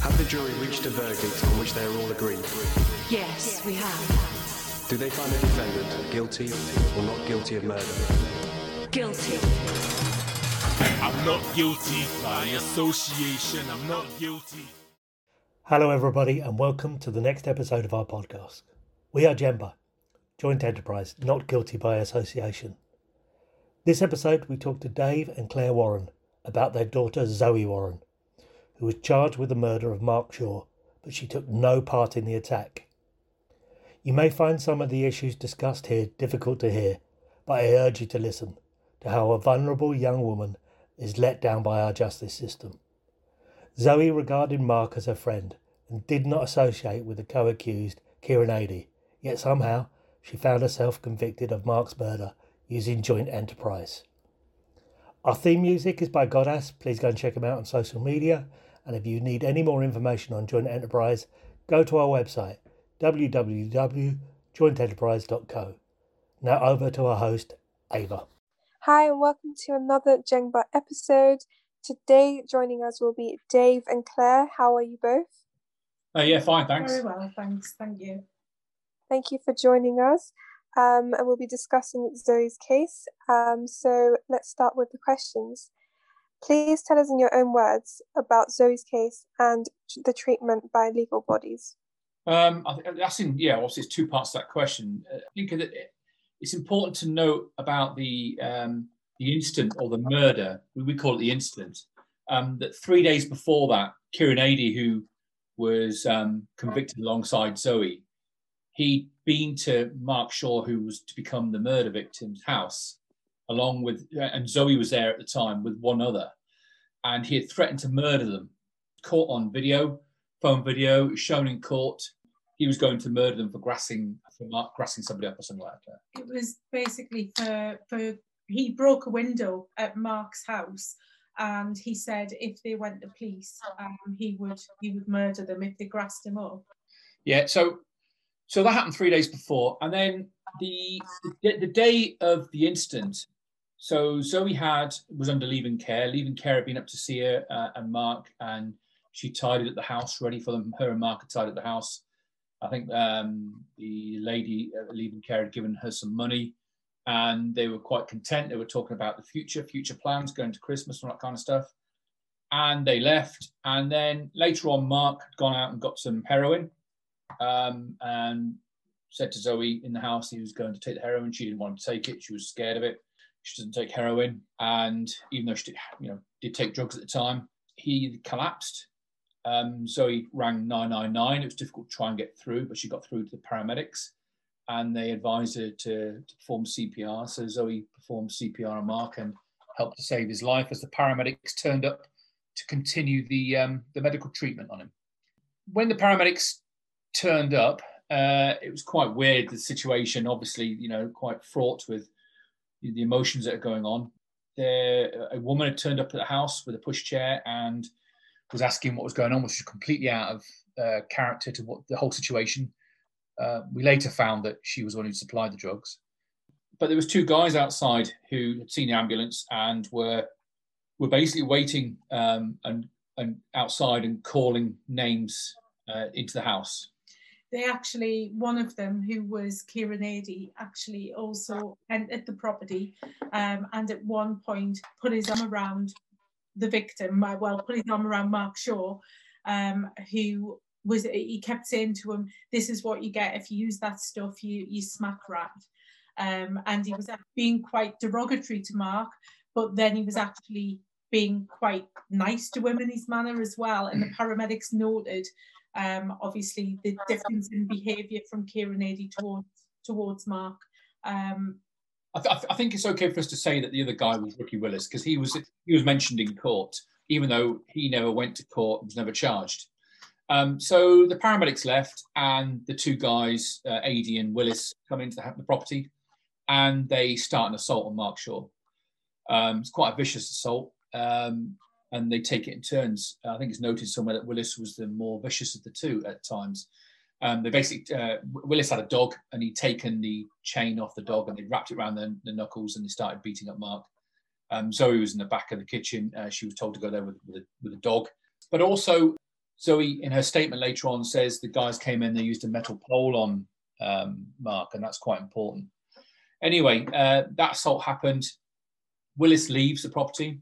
Have the jury reached a verdict on which they are all agreed? Yes, we have. Do they find the defendant guilty or not guilty of murder? Guilty. I'm not guilty by association. I'm not guilty. Hello, everybody, and welcome to the next episode of our podcast. We are JENGbA, joint enterprise, not guilty by association. This episode, we talk to Dave and Clare Warren about their daughter Zoe Warren, who was charged with the murder of Mark Shaw, but she took no part in the attack. You may find some of the issues discussed here difficult to hear, but I urge you to listen to how a vulnerable young woman is let down by our justice system. Zoe regarded Mark as her friend and did not associate with the co accused Kieran Adey, yet somehow she found herself convicted of Mark's murder using joint enterprise. Our theme music is by Godass. Please go and check him out on social media. And if you need any more information on joint enterprise, go to our website www.jointenterprise.co. Now over to our host, Ava. Hi, and welcome to another Jengba episode. Today, joining us will be Dave and Clare. How are you both? Uh, yeah, fine, thanks. Very well, thanks. Thank you. Thank you for joining us. Um, and we'll be discussing Zoe's case. Um, so let's start with the questions. Please tell us in your own words about Zoe's case and the treatment by legal bodies. Um, I think that's in yeah. Obviously, it's two parts to that question. Uh, I think that it's important to note about the um, the incident or the murder. We call it the incident. Um, that three days before that, Kieran Adey, who was um, convicted alongside Zoe, he'd been to Mark Shaw, who was to become the murder victim's house, along with and Zoe was there at the time with one other, and he had threatened to murder them. Caught on video, phone video, shown in court he was going to murder them for grassing for Mark grassing somebody up or something like that. It was basically for for he broke a window at Mark's house and he said if they went to police um, he would he would murder them if they grassed him up. Yeah, so so that happened three days before, and then the the, the day of the incident. So Zoe had was under leaving care. Leaving care had been up to see her uh, and Mark, and she tidied at the house, ready for them. Her and Mark had tidied at the house I think um, the lady leaving care had given her some money and they were quite content. They were talking about the future, future plans, going to Christmas and that kind of stuff. And they left. And then later on, Mark had gone out and got some heroin um, and said to Zoe in the house he was going to take the heroin. She didn't want to take it. She was scared of it. She doesn't take heroin. And even though she did, you know, did take drugs at the time, he collapsed um, Zoe rang 999. It was difficult to try and get through, but she got through to the paramedics and they advised her to, to perform CPR. So Zoe performed CPR on Mark and helped to save his life as the paramedics turned up to continue the, um, the medical treatment on him. When the paramedics turned up, uh, it was quite weird, the situation, obviously, you know, quite fraught with the emotions that are going on. There, a woman had turned up at the house with a pushchair and was asking what was going on, which was completely out of uh, character to what the whole situation. Uh, we later found that she was the one who supplied the drugs. But there was two guys outside who had seen the ambulance and were were basically waiting um, and and outside and calling names uh, into the house. They actually, one of them, who was Kieran actually also entered the property um, and at one point put his arm around the victim, uh, well, put his arm around Mark Shaw, um, who was he kept saying to him, "This is what you get if you use that stuff. You you smack rat." Um, and he was being quite derogatory to Mark, but then he was actually being quite nice to him in his manner as well. And the paramedics noted, um, obviously, the difference in behaviour from Kieran Adey towards towards Mark. Um, I, th- I, think it's okay for us to say that the other guy was Ricky Willis because he was he was mentioned in court, even though he never went to court and was never charged. Um, so the paramedics left, and the two guys, uh, Adey and Willis, come into the, the, property, and they start an assault on Mark Shaw. Um, it's quite a vicious assault, um, and they take it in turns. I think it's noted somewhere that Willis was the more vicious of the two at times. Um, they basically uh, Willis had a dog and he'd taken the chain off the dog and they wrapped it around the, the knuckles and they started beating up Mark. Um, Zoe was in the back of the kitchen. Uh, she was told to go there with, with, a, with a dog. But also, Zoe, in her statement later on, says the guys came in, they used a metal pole on um, Mark, and that's quite important. Anyway, uh, that assault happened. Willis leaves the property.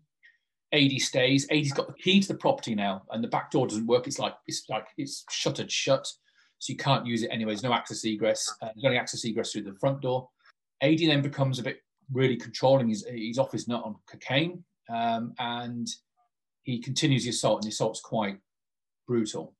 Adey stays. Adey's got the key to the property now, and the back door doesn't work. It's like it's like it's shuttered shut, so you can't use it anyway. There's no access egress. Uh, there's only access egress through the front door. Adey then becomes a bit really controlling. He's, he's off his nut on cocaine, um, and he continues the assault, and the assault's quite brutal.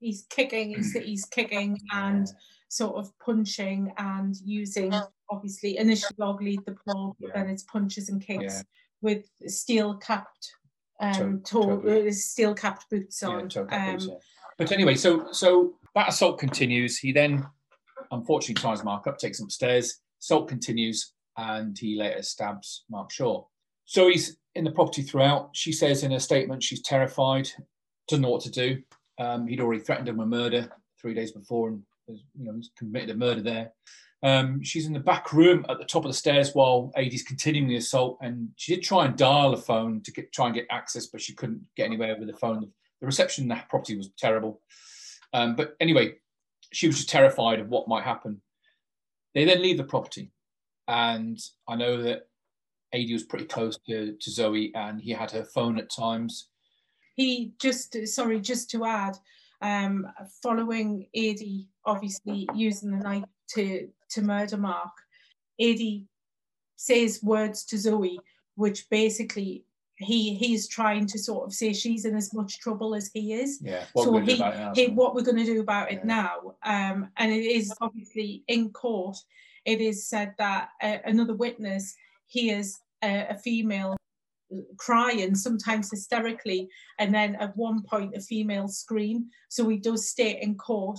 He's kicking, he's, he's kicking and sort of punching and using obviously initially log lead the pole, but Yeah. then it's punches and kicks Yeah. With steel capped um To- toe, totally. uh, steel capped boots Yeah, on. toe cappers, um, yeah. But anyway, so so that assault continues. He then unfortunately ties Mark up, takes him upstairs. Assault continues, and he later stabs Mark Shaw. So he's in the property throughout. She says in her statement she's terrified, doesn't know what to do. Um, he'd already threatened him with murder three days before, and you know he's committed a murder there. Um, she's in the back room at the top of the stairs while Adey's continuing the assault, and she did try and dial a phone to get, try and get access, but she couldn't get anywhere with the phone. The reception in that property was terrible. Um, but anyway, she was just terrified of what might happen. They then leave the property, and I know that Adey was pretty close to, to Zoe, and he had her phone at times. he just sorry just to add um following Adey obviously using the knife to to murder Mark Eddie says words to Zoe which basically he he's trying to sort of say she's in as much trouble as he is. Yeah, what so we're he, now, he what we're going to do about it now um and it is obviously in court. It is said that uh, another witness hears a, a female crying sometimes hysterically and then at one point a female scream. So he does state in court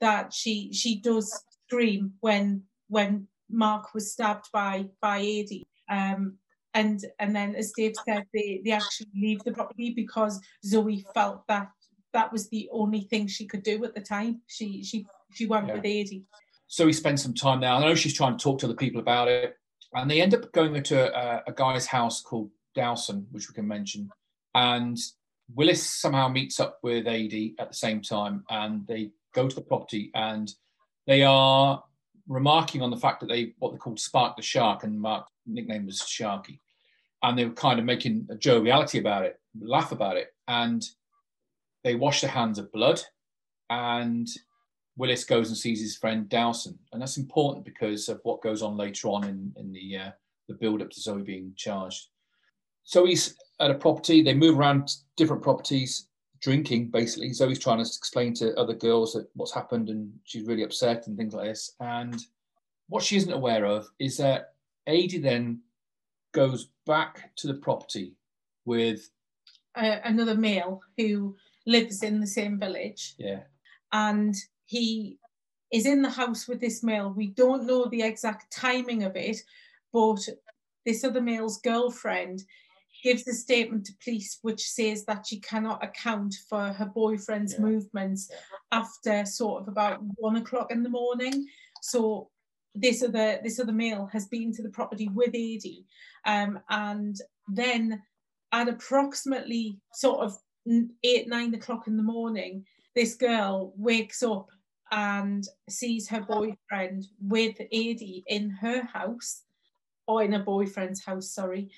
that she she does scream when when mark was stabbed by by Adey. um and and then as dave said they they actually leave the property because zoe felt that that was the only thing she could do at the time she she she went Yeah. with Adey. So he spent some time there. I know she's trying to talk to other people about it, and they end up going to a, a guy's house called Dowson, which we can mention. And Willis somehow meets up with Adey at the same time, and they go to the property, and they are remarking on the fact that they what they called Spark the Shark, and Mark's nickname was Sharky, and they were kind of making a joviality about it, laugh about it, and they wash their hands of blood, and Willis goes and sees his friend Dowson, and that's important because of what goes on later on in, in the uh, the build up to Zoe being charged. So he's at a property. They move around different properties, drinking basically. Zoe's trying to explain to other girls that what's happened, and she's really upset and things like this. And what she isn't aware of is that Adey then goes back to the property with uh, another male who lives in the same village yeah and he is in the house with this male. We don't know the exact timing of it, but this other male's girlfriend gives a statement to police which says that she cannot account for her boyfriend's Yeah. movements after sort of about one o'clock in the morning. So this other this other male has been to the property with Adey, um, and then at approximately sort of eight nine o'clock in the morning, this girl wakes up and sees her boyfriend with Adey in her house or in her boyfriend's house, sorry.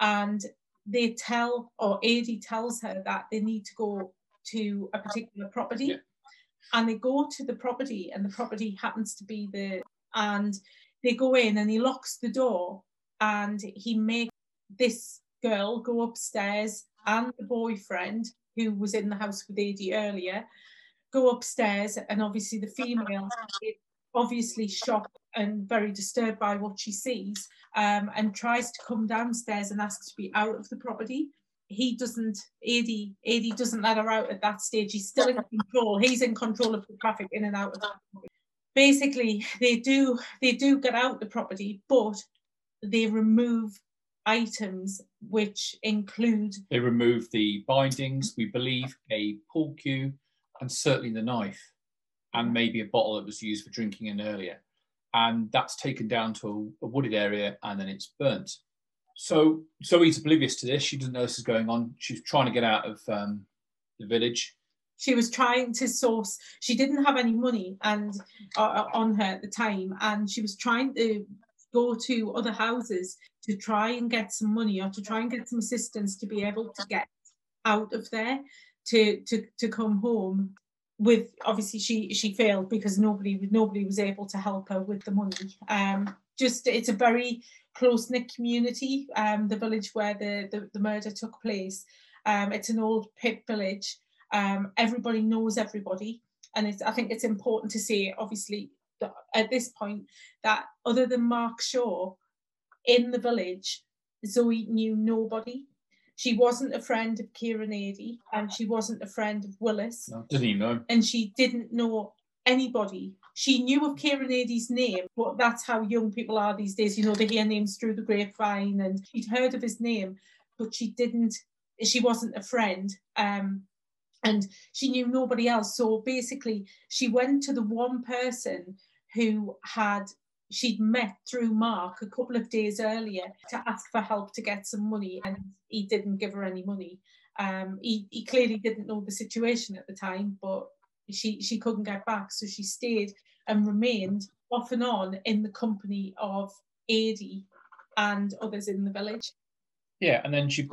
And they tell, or Adey tells her that they need to go to a particular property. Yeah. And they go to the property, and the property happens to be the, and they go in and he locks the door and he makes this girl go upstairs and the boyfriend who was in the house with Adey earlier go upstairs and obviously the female obviously shocked and very disturbed by what she sees um, and tries to come downstairs and asks to be out of the property. He doesn't Adey Adey doesn't let her out at that stage. He's still in control. He's in control of the traffic in and out of the property. basically they do they do get out the property but they remove items which include They remove the bindings, we believe, a pool cue, and certainly the knife, and maybe a bottle that was used for drinking in earlier. And that's taken down to a, a wooded area and then it's burnt. So Zoe's oblivious to this. She doesn't know this is going on. She's trying to get out of um, the village. she was trying to source she didn't have any money and uh, on her at the time and she was trying to go to other houses to try and get some money or to try and get some assistance to be able to get out of there to to to come home with obviously she she failed because nobody nobody was able to help her with the money. Um just it's a very close knit community um the village where the, the the murder took place. Um it's an old pit village. Um everybody knows everybody. And it's i think it's important to say obviously at this point that other than mark shaw in the village zoe knew nobody she wasn't a friend of Kieran Adey and she wasn't a friend of Willis. No, didn't even know. And she didn't know anybody. She knew of Kieran Adey's name, but that's how young people are these days. You know, they hear names through the grapevine and she'd heard of his name, but she didn't, she wasn't a friend. Um, and she knew nobody else. So basically, she went to the one person who had she'd met through Mark a couple of days earlier to ask for help to get some money, and he didn't give her any money. Um, he, he clearly didn't know the situation at the time, but she she couldn't get back, so she stayed and remained off and on in the company of Adey and others in the village. Yeah, and then she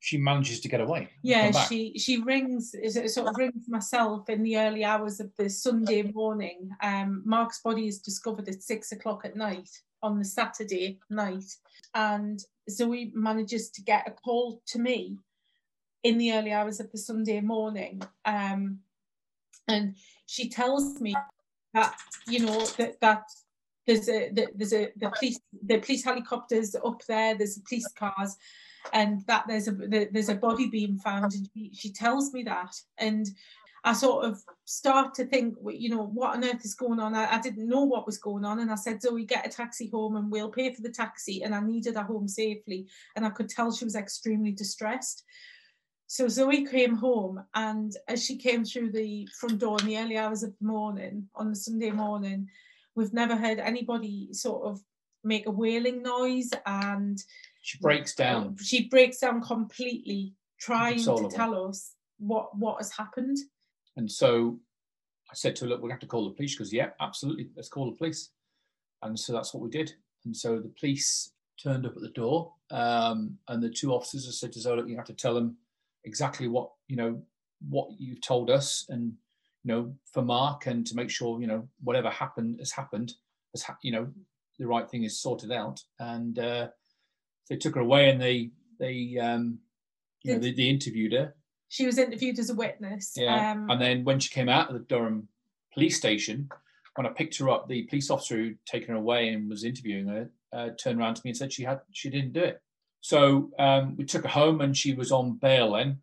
she manages to get away. Yeah, she she rings It sort of rings myself in the early hours of the Sunday morning. Um, Mark's body is discovered at six o'clock at night on the Saturday night, and Zoe manages to get a call to me in the early hours of the Sunday morning. Um, and she tells me that you know that that there's a there's a the police the police helicopters up there. There's police cars and that there's a there's a body being found and she, she tells me that and I sort of start to think, you know, what on earth is going on? I, I, didn't know what was going on. And I said, Zoe, get a taxi home and we'll pay for the taxi. And I needed her home safely. And I could tell she was extremely distressed. So Zoe came home. And as she came through the front door in the early hours of the morning, on the Sunday morning, we've never heard anybody sort of make a wailing noise. And she breaks down. She breaks down completely, trying to tell us what what has happened. And so I said to her, "Look, we have to call the police." Because yeah, absolutely, let's call the police. And so that's what we did. And so the police turned up at the door, um, and the two officers said to Zoe, "Look, you have to tell them exactly what you know what you've told us, and you know for Mark, and to make sure you know whatever happened has happened, has ha- you know the right thing is sorted out." And uh, they took her away and they they um, you know they, they, interviewed her. She was interviewed as a witness. Yeah, um, and then when she came out of the Durham police station, when I picked her up, the police officer who'd taken her away and was interviewing her uh, turned around to me and said she had she didn't do it. So um, we took her home and she was on bail then.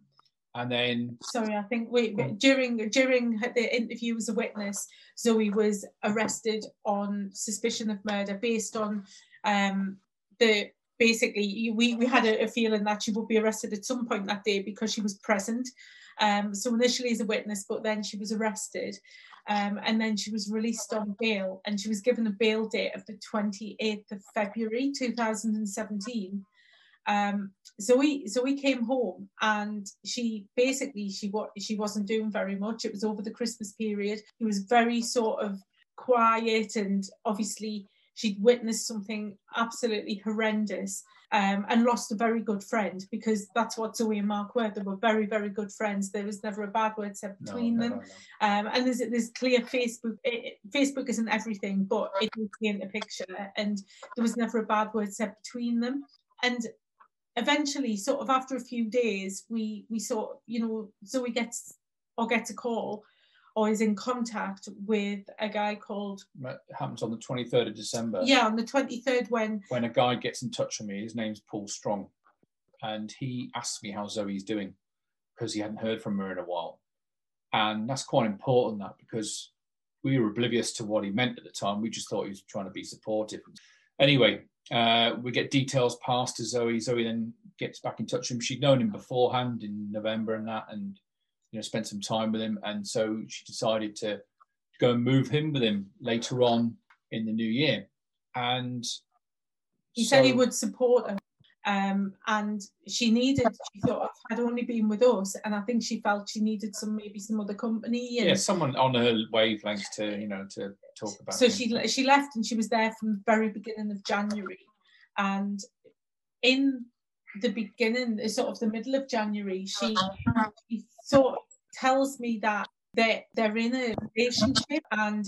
And then sorry, I think we during during the interview as a witness, Zoe was arrested on suspicion of murder based on um, the basically we, we had a, a, feeling that she would be arrested at some point that day because she was present. Um, so initially as a witness but then she was arrested um, and then she was released on bail and she was given a bail date of the 28th of february 2017 um, so we so we came home and she basically she what she wasn't doing very much. It was over the christmas period. It was very sort of quiet and obviously she'd witnessed something absolutely horrendous um, and lost a very good friend because that's what Zoe and Mark were. They were very, very good friends. There was never a bad word said between no, them. No. Um, and there's there's clear Facebook. It, Facebook isn't everything, but it is in the picture, and there was never a bad word said between them. And eventually, sort of after a few days, we we saw, you know, Zoe gets or gets a call or is in contact with a guy called. It happens on the 23rd of December. Yeah, on the 23rd when. When a guy gets in touch with me, his name's Paul Strong, and he asks me how Zoe's doing because he hadn't heard from her in a while. And that's quite important, that because we were oblivious to what he meant at the time. We just thought he was trying to be supportive. Anyway, uh, we get details passed to Zoe. Zoe then gets back in touch with him. She'd known him beforehand in November and that, and you know, spent some time with him. And so she decided to go and move him with him later on in the new year. And he so, said he would support her. Um, and she needed, she sort of had only been with us, and I think she felt she needed some maybe some other company. And Yeah, someone on her wavelength to you know to talk about. so things. she she left and she was there from the very beginning of January, and in the beginning, sort of the middle of January, she, she sort of tells me that they they're in a relationship, and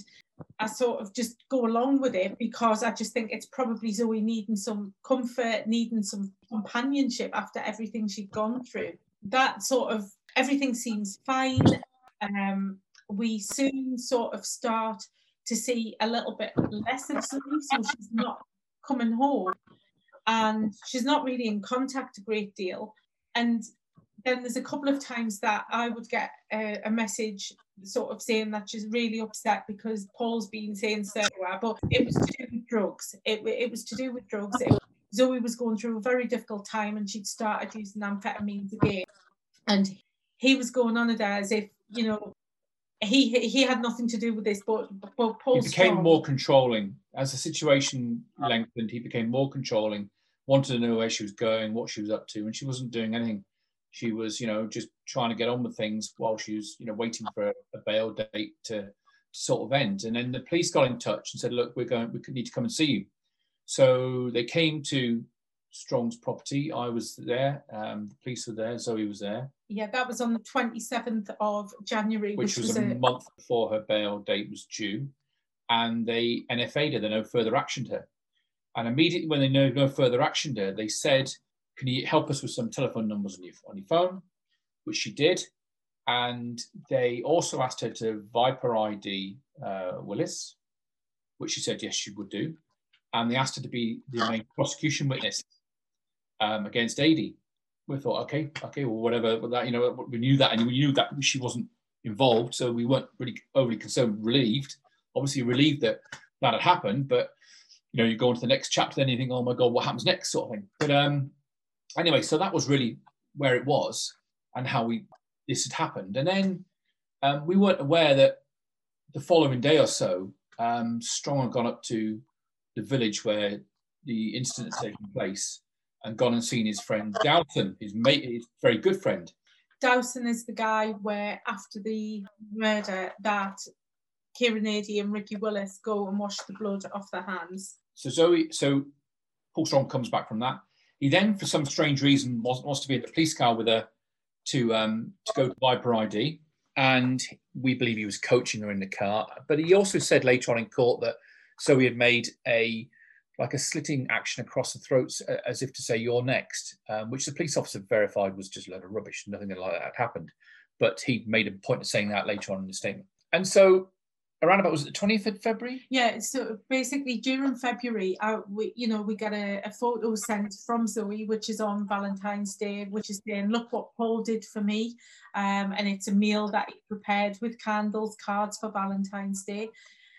I sort of just go along with it because I just think it's probably Zoe needing some comfort, needing some companionship after everything she'd gone through. That sort of everything seems fine. Um, we soon sort of start to see a little bit less of Zoe, so she's not coming home and she's not really in contact a great deal. And then there's a couple of times that I would get a, a message sort of saying that she's really upset because Paul's been saying so, but it was to do with drugs. It, it was to do with drugs. It- Zoe was going through a very difficult time and she'd started using amphetamines again. And he was going on her as if, you know, he he had nothing to do with this, but, but Paul he became Strong- more controlling as the situation lengthened. He became more controlling, wanted to know where she was going, what she was up to, and she wasn't doing anything. She was, you know, just trying to get on with things while she was, you know, waiting for a, a bail date to, sort of end. And then the police got in touch and said, "Look, we're going. We need to come and see you." So they came to Strong's property. I was there. Um, the police were there. Zoe was there, Yeah, that was on the 27th of January, which, which, was, a, month before her bail date was due. And they NFA'd her, they no further actioned her. And immediately when they no, no further actioned her, they said, Can you help us with some telephone numbers on your, on your phone? Which she did. And they also asked her to Viper ID uh, Willis, which she said yes, she would do. And they asked her to be the main prosecution witness um, against Adey. We thought, okay, okay, well, whatever. But that, you know, we knew that, and we knew that she wasn't involved, so we weren't really overly concerned. Relieved, obviously relieved that that had happened. But you know, you go on to the next chapter, then you think, oh my god, what happens next, sort of thing. But um, anyway, so that was really where it was and how we this had happened, and then um, we weren't aware that the following day or so, um, Strong had gone up to the village where the incident had taken place and gone and seen his friend Dowson, his mate, his very good friend. Dowson is the guy where after the murder that Kieran and Ricky Willis go and wash the blood off their hands. So Zoe, so Paul Strong comes back from that. He then, for some strange reason, wants, wants to be in the police car with her to um, to go to Viper ID, and we believe he was coaching her in the car. But he also said later on in court that Zoe had made a like a slitting action across the throats as if to say you're next, um, which the police officer verified was just a load of rubbish. Nothing like that had happened. But he made a point of saying that later on in the statement. And so around about was it the 20th of February? Yeah, so basically during February, uh, we, you know, we get a, a photo sent from Zoe, which is on Valentine's Day, which is saying, look what Paul did for me. Um, and it's a meal that he prepared with candles, cards for Valentine's Day.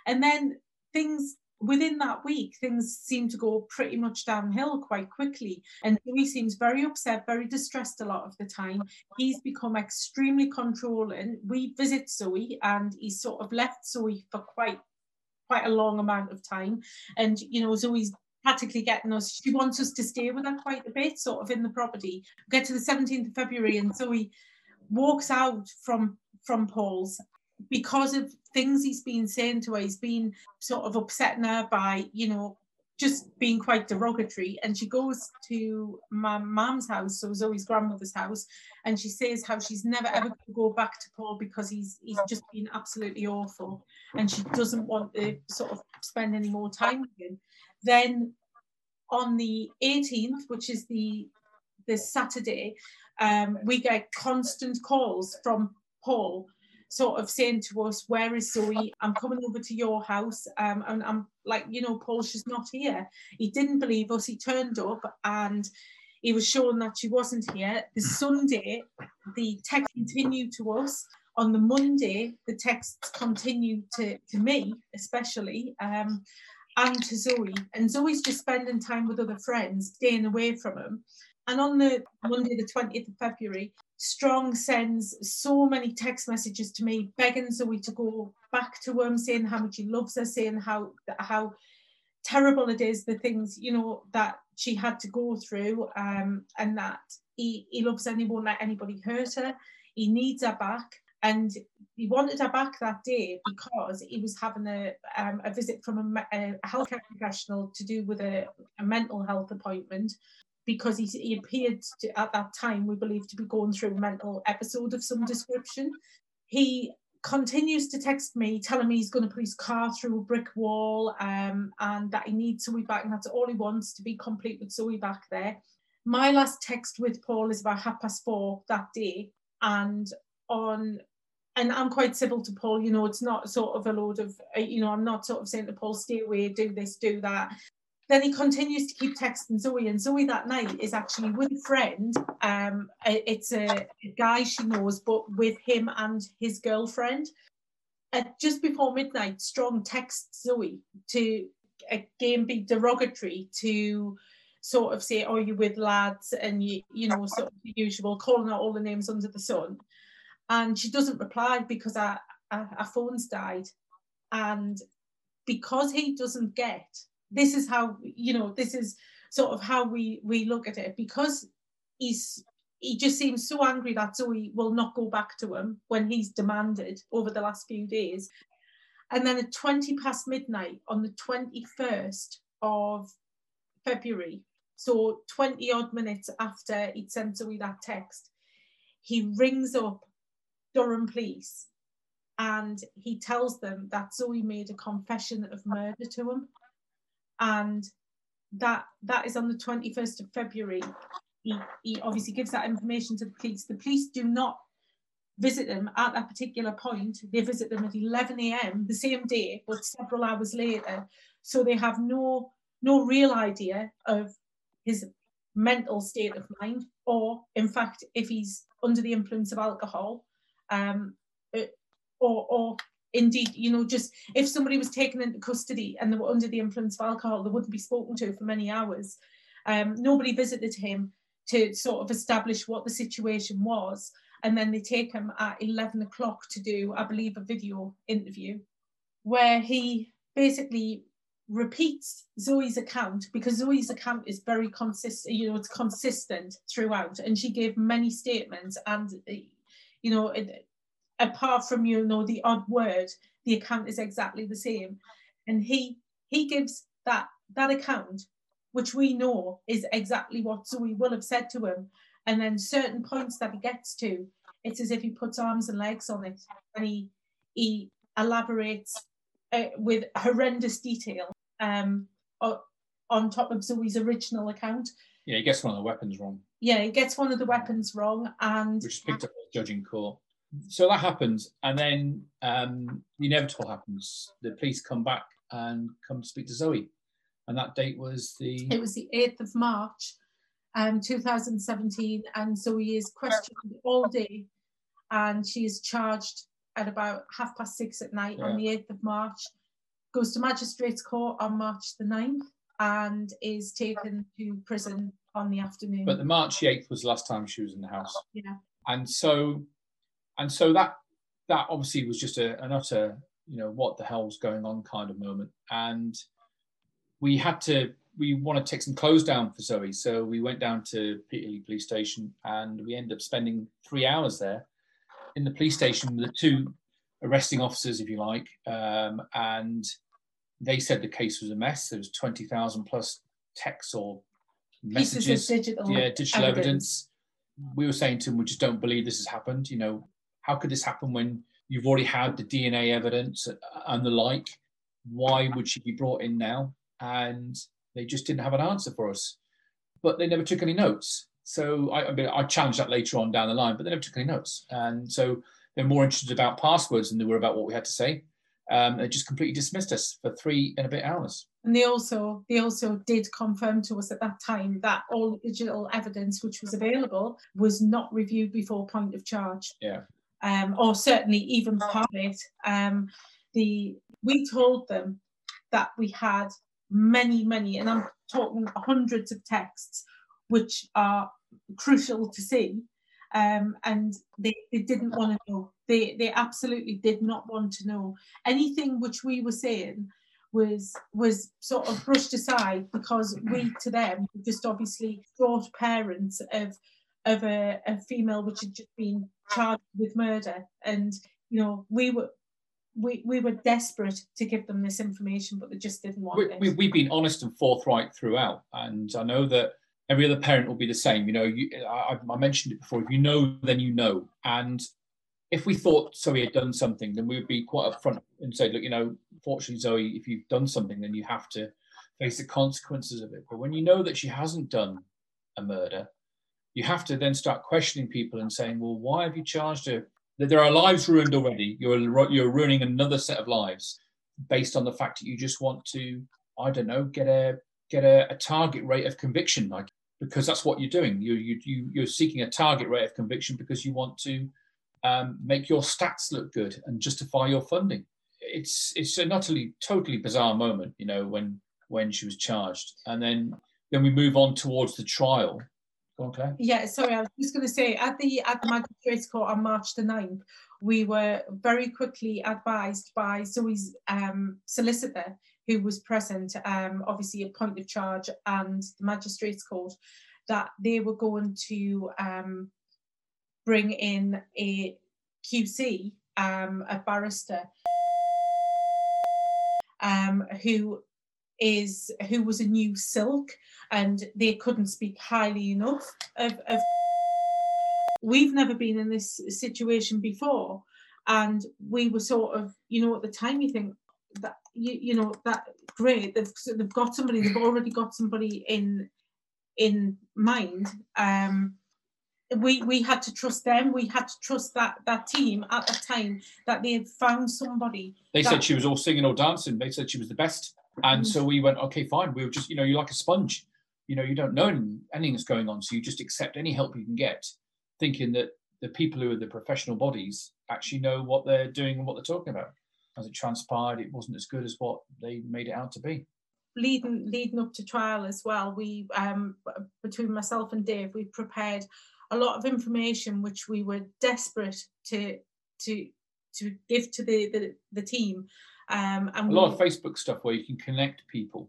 And then things within that week, things seem to go pretty much downhill quite quickly. And Zoe seems very upset, very distressed a lot of the time. He's become extremely controlling. We visit Zoe and he's sort of left Zoe for quite quite a long amount of time. And you know, Zoe's practically getting us, she wants us to stay with her quite a bit, sort of in the property. We get to the 17th of February and Zoe walks out from from Paul's because of things he's been saying to her, he's been sort of upsetting her by, you know, just being quite derogatory. And she goes to my mum's house, so Zoe's grandmother's house, and she says how she's never ever going to go back to Paul because he's he's just been absolutely awful, and she doesn't want to sort of spend any more time with him. Then on the 18th, which is the this Saturday, um, we get constant calls from Paul sort of saying to us, Where is Zoe? I'm coming over to your house. Um, and I'm like, you know, Paul, she's not here. He didn't believe us. He turned up and he was showing that she wasn't here. The Sunday, the text continued to us. On the Monday, the texts continued to, to me, especially, um, and to Zoe. And Zoe's just spending time with other friends, staying away from him. And on the Monday, the 20th of February, Strong sends so many text messages to me, begging Zoe to go back to him, saying how much he loves her, saying how how terrible it is, the things, you know, that she had to go through, um, and that he, he loves her and he won't let anybody hurt her. He needs her back. And he wanted her back that day because he was having a, um, a visit from a, a healthcare professional to do with a, a mental health appointment because he, he appeared to, at that time, we believe, to be going through a mental episode of some description. He continues to text me telling me he's going to put his car through a brick wall um, and that he needs Zoe back and that's all he wants to be complete with Zoe back there. My last text with Paul is about half past four that day and on and I'm quite civil to Paul, you know, it's not sort of a load of, you know, I'm not sort of saying to Paul, stay away, do this, do that. Then he continues to keep texting Zoe, and Zoe that night is actually with a friend. Um, it's a, guy she knows, but with him and his girlfriend. At just before midnight, Strong texts Zoe to again be derogatory to sort of say, "Oh, you with lads?" and you, you know, sort of the usual, calling out all the names under the sun. And she doesn't reply because our, our, our phone's died, and because he doesn't get this is how you know this is sort of how we we look at it because he's he just seems so angry that Zoe will not go back to him when he's demanded over the last few days. And then at 20 past midnight on the 21st of February, so 20 odd minutes after he'd sent Zoe that text, he rings up Durham Police and he tells them that Zoe made a confession of murder to him and that that is on the 21st of February. He, he obviously gives that information to the police. The police do not visit them at that particular point. They visit them at 11 a.m. the same day, but several hours later. So they have no no real idea of his mental state of mind, or in fact, if he's under the influence of alcohol, um, or or indeed, you know, just if somebody was taken into custody and they were under the influence of alcohol, they wouldn't be spoken to for many hours. Um, nobody visited him to sort of establish what the situation was. And then they take him at 11 o'clock to do, I believe, a video interview where he basically repeats Zoe's account because Zoe's account is very consistent, you know, it's consistent throughout. And she gave many statements and, you know, it, apart from you know the odd word, the account is exactly the same. And he he gives that that account, which we know is exactly what Zoe will have said to him. And then certain points that he gets to, it's as if he puts arms and legs on it, and he he elaborates uh, with horrendous detail um, on top of Zoe's original account. Yeah, he gets one of the weapons wrong. Yeah, he gets one of the weapons wrong, and which is picked up by judging court so that happens, and then um, the inevitable happens. The police come back and come to speak to Zoe, and that date was the. It was the eighth of March, um, 2017, and Zoe is questioned all day, and she is charged at about half past six at night yeah. on the 8th of March, goes to magistrates court on March the 9th, and is taken to prison on the afternoon. But the March 8th was the last time she was in the house. Yeah. And so and so that that obviously was just a, an utter you know what the hell's going on kind of moment. And we had to we want to take some clothes down for zoe. So we went down to peterlee police station and we ended up spending three hours there in the police station with the two arresting officers if you like. Um, and they said the case was a mess. There was 20000 plus texts or messages. digital yeah digital evidence. evidence. We were saying to them we just don't believe this has happened you know how could this happen when you've already had the DNA evidence and the like? Why would she be brought in now? And they just didn't have an answer for us. But they never took any notes. So I, I, mean, I challenged that later on down the line, but they never took any notes. And so they're more interested about passwords than they were about what we had to say. Um, they just completely dismissed us for three and a bit hours. And they also they also did confirm to us at that time that all digital evidence which was available was not reviewed before point of charge. Yeah um, or certainly even part of it. Um, the we told them that we had many, many, and I'm talking hundreds of texts, which are crucial to see. Um, and they, they didn't want to know. They they absolutely did not want to know anything which we were saying was was sort of brushed aside because we to them were just obviously thought parents of of a, a female which had just been charged with murder. And you know we were we, we were desperate to give them this information but they just didn't want we, it. we, we've been honest and forthright throughout. And i know that every other parent will be the same. You know you, I, I mentioned it before. If you know then you know. And if we thought Zoe had done something, then we would be quite upfront and say, look, you know, fortunately, Zoe, if you've done something, then you have to face the consequences of it. But when you know that she hasn't done a murder, you have to then start questioning people and saying, well, why have you charged her? That there are lives ruined already. You're you're ruining another set of lives based on the fact that you just want to, I don't know, get a get a, a target rate of conviction, like because that's what you're doing. You you you you're seeking a target rate of conviction because you want to um, make your stats look good and justify your funding. It's it's an utterly totally bizarre moment, you know, when when she was charged, and then then we move on towards the trial. Clare. Yeah, sorry, I was just going to say at the at the magistrates court on March the 9th, we were very quickly advised by Zoe's um, solicitor, who was present, um, obviously a point of charge and the magistrates court, that they were going to um, bring in a QC, um, a barrister, um, who is who was a new silk, and they couldn't speak highly enough of. of We've never been in this situation before, and we were sort of, you know, at the time you think that you you know that great they've they've got somebody they've already got somebody in in mind um we we had to trust them. We had to trust that that team at the time that they had found somebody. They that, said she was all singing or dancing. They said she was the best, and so we went, okay, fine. We were just, you know, you're like a sponge. You know, you don't know anything that's going on, so you just accept any help you can get, thinking that the people who are the professional bodies actually know what they're doing and what they're talking about. As it transpired, it wasn't as good as what they made it out to be leading leading up to trial as well we um between myself and dave we prepared a lot of information which we were desperate to to to give to the the, the team um, and a lot of Facebook stuff where you can connect people.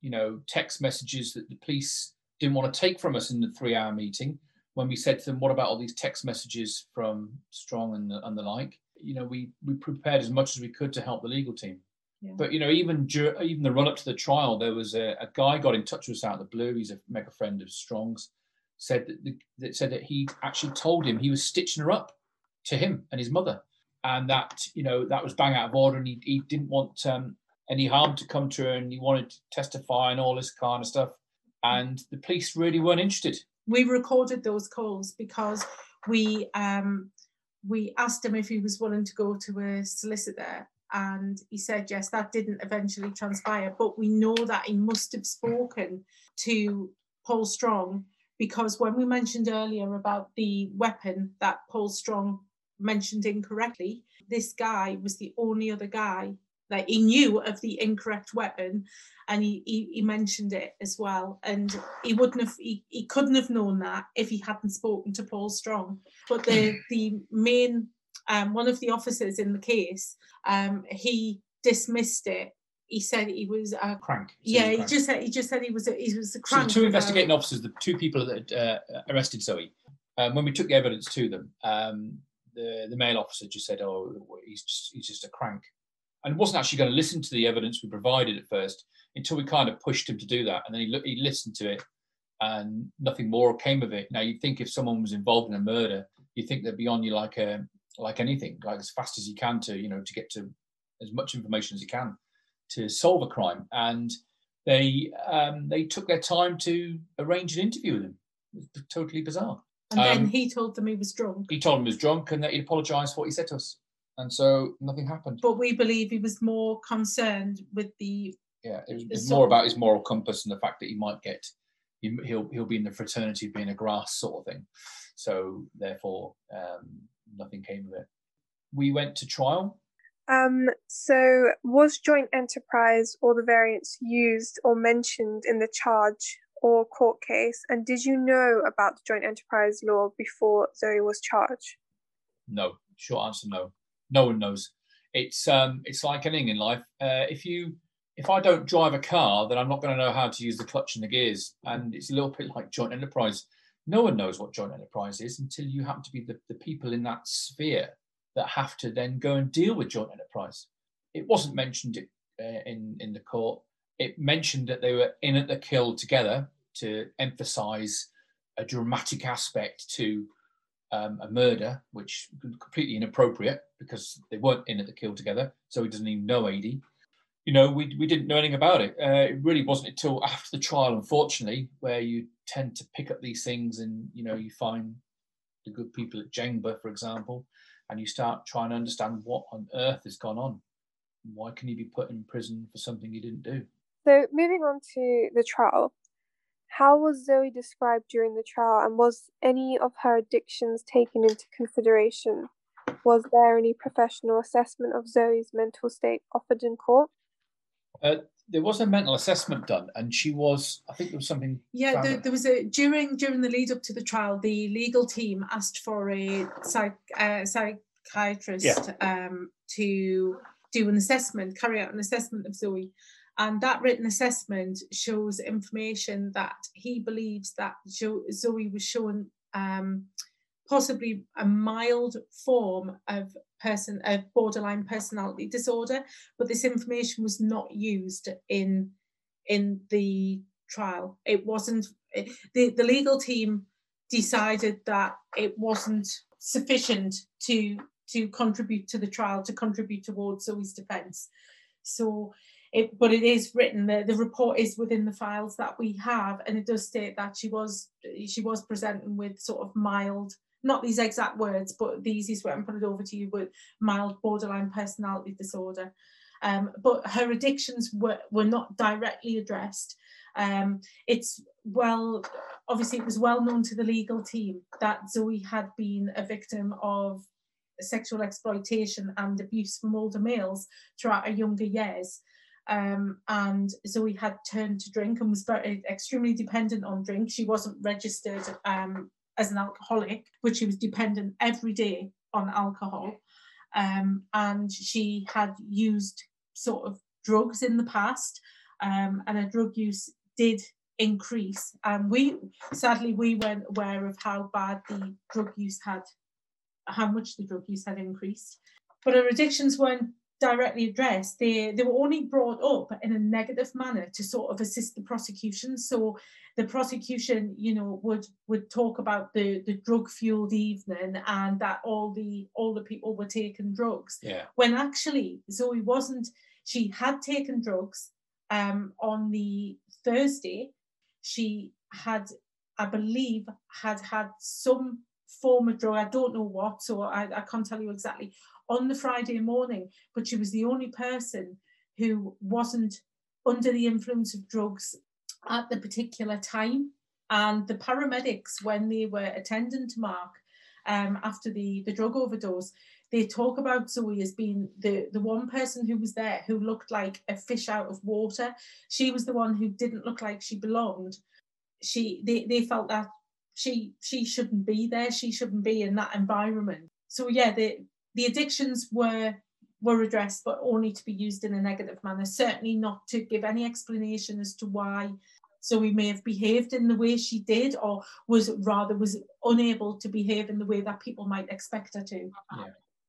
You know, text messages that the police didn't want to take from us in the three-hour meeting. When we said to them, "What about all these text messages from Strong and the, and the like?" You know, we we prepared as much as we could to help the legal team. Yeah. But you know, even dur- even the run up to the trial, there was a, a guy got in touch with us out of the blue. He's a mega friend of Strong's, said that, the, that said that he actually told him he was stitching her up to him and his mother, and that you know that was bang out of order, and he, he didn't want um, any harm to come to her, and he wanted to testify and all this kind of stuff, and the police really weren't interested. We recorded those calls because we um, we asked him if he was willing to go to a solicitor and he said yes that didn't eventually transpire but we know that he must have spoken to paul strong because when we mentioned earlier about the weapon that Paul Strong mentioned incorrectly, this guy was the only other guy that he knew of the incorrect weapon and he, he, he mentioned it as well and he wouldn't have he, he couldn't have known that if he hadn't spoken to paul strong but the the main um, one of the officers in the case um, he dismissed it he said he was a crank. Yeah, he crank. just said he just said he was a, he was a So crank. the two investigating officers, the two people that uh, arrested Zoe, um, when we took the evidence to them, um, the the male officer just said, "Oh, he's just he's just a crank," and wasn't actually going to listen to the evidence we provided at first until we kind of pushed him to do that, and then he he listened to it, and nothing more came of it. Now you'd think if someone was involved in a murder, you think they'd be on you like a like anything, like as fast as you can to you know to get to as much information as you can to solve a crime, and they um, they took their time to arrange an interview with him. It was totally bizarre. And then um, he told them he was drunk. He told him he was drunk and that he'd apologised for what he said to us, and so nothing happened. But we believe he was more concerned with the Yeah, it was, It's it's sort more about his moral compass and the fact that he might get he, he'll he'll be in the fraternity of being a grass sort of thing. So therefore, um, nothing came of it. We went to trial. Um, so, was joint enterprise or the variants used or mentioned in the charge or court case? And did you know about the joint enterprise law before Zoe was charged? No, short answer, no. No one knows. It's um, it's like anything in life. Uh, if you if I don't drive a car, then I'm not going to know how to use the clutch and the gears. And it's a little bit like joint enterprise. No one knows what joint enterprise is until you happen to be the, the people in that sphere that have to then go and deal with joint enterprise. It wasn't mentioned uh, in in the court. It mentioned that they were in at the kill together to emphasise a dramatic aspect to um, a murder, which completely inappropriate because they weren't in at the kill together. So he doesn't even know Adey. You know, we, we didn't know anything about it. Uh, it really wasn't until after the trial, unfortunately, where you tend to pick up these things and, you know, you find the good people at JENGbA, for example, and you start trying to understand what on earth has gone on. Why can you be put in prison for something you didn't do? So, moving on to the trial, how was Zoe described during the trial, and was any of her addictions taken into consideration? Was there any professional assessment of Zoe's mental state offered in court? Uh, there was a mental assessment done, and she was. I think there was something. Yeah, there, there was a during during the lead up to the trial, the legal team asked for a psych, uh, psychiatrist um, to do an assessment, carry out an assessment of Zoe, and that written assessment shows information that he believes that Zoe was showing um, possibly a mild form of person of borderline personality disorder, but this information was not used in in the trial. It wasn't it- the the legal team decided that it wasn't sufficient to to contribute to the trial to contribute towards Zoe's defence. So it but it is written the, the report is within the files that we have and it does state that she was she was presenting with sort of mild not these exact words but the easiest way I'm put it over to you with mild borderline personality disorder. Um, but her addictions were, were not directly addressed. Um, it's well obviously it was well known to the legal team that Zoe had been a victim of sexual exploitation and abuse from older males throughout her younger years um, and Zoe had turned to drink and was very extremely dependent on drink. She wasn't registered um, as an alcoholic, but she was dependent every day on alcohol. Um, and she had used sort of drugs in the past, um, and her drug use did increase. And we sadly we weren't aware of how bad the drug use had, how much the drug use had increased. But her addictions weren't directly addressed. They they were only brought up in a negative manner to sort of assist the prosecution. So the prosecution, you know, would would talk about the the drug fueled evening and that all the all the people were taking drugs. Yeah. When actually Zoe wasn't. She had taken drugs um, on the Thursday. She had, I believe, had had some form of drug. I don't know what, so I, I can't tell you exactly on the Friday morning, but she was the only person who wasn't under the influence of drugs at the particular time. And the paramedics, when they were attending to Mark um, after the, the drug overdose, they talk about Zoe as being the, the one person who was there who looked like a fish out of water. She was the one who didn't look like she belonged. She they, they felt that she she shouldn't be there. She shouldn't be in that environment. So yeah, the the addictions were were addressed, but only to be used in a negative manner. Certainly not to give any explanation as to why Zoe may have behaved in the way she did, or was rather was unable to behave in the way that people might expect her to.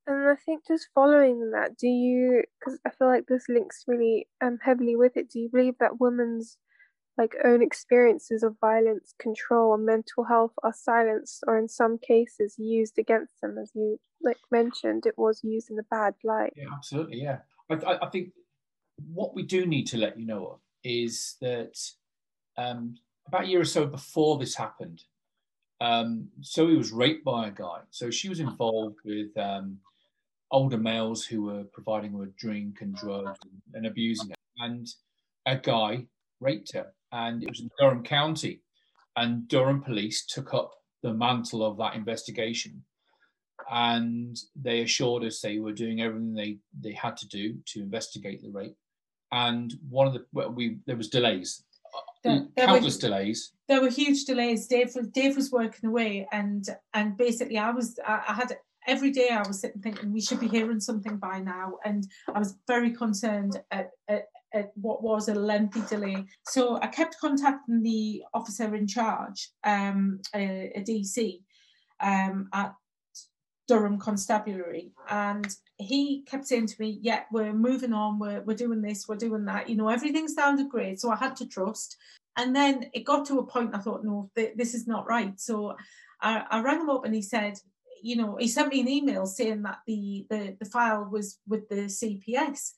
And I think just following that, do you? Because I feel like this links really um heavily with it. Do you believe that women's like own experiences of violence, control, and mental health are silenced, or in some cases used against them? As you like mentioned, it was used in a bad light. Yeah, absolutely. Yeah, I, I, think what we do need to let you know of is that um, about a year or so before this happened, um, Zoe was raped by a guy. So she was involved with um, older males who were providing her drink and drugs and, and abusing her. And a guy raped her, and it was in Durham County. And Durham police took up the mantle of that investigation and they assured us they were doing everything they, they had to do to investigate the rape. And one of the well, we there was delays, uh, There- there were- countless delays. there were huge delays. Dave was Dave was working away, and and basically I was I, I had every day I was sitting thinking we should be hearing something by now, and I was very concerned at, at at what was a lengthy delay. So I kept contacting the officer in charge, um, a, a DC, um, at Durham Constabulary, and he kept saying to me, "Yeah, we're moving on. We're we're doing this. We're doing that. You know, everything sounded great." So I had to trust. And then it got to a point I thought, no, th- this is not right. So I, I rang him up and he said, you know, he sent me an email saying that the the, the file was with the CPS.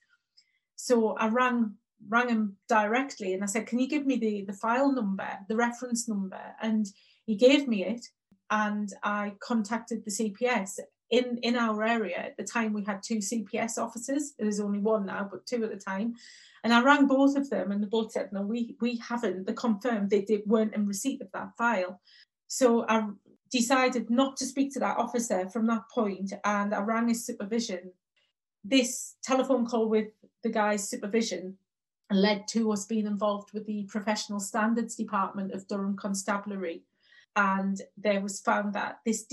So I rang rang him directly and I said, Can you give me the, the file number, the reference number? And he gave me it and I contacted the CPS. In, in our area at the time we had two CPS officers. There's only one now, but two at the time. And I rang both of them, and they both said, "No, we we haven't." They confirmed they did, weren't in receipt of that file. So I decided not to speak to that officer from that point, and I rang his supervision. This telephone call with the guy's supervision led to us being involved with the professional standards department of Durham Constabulary, and there was found that this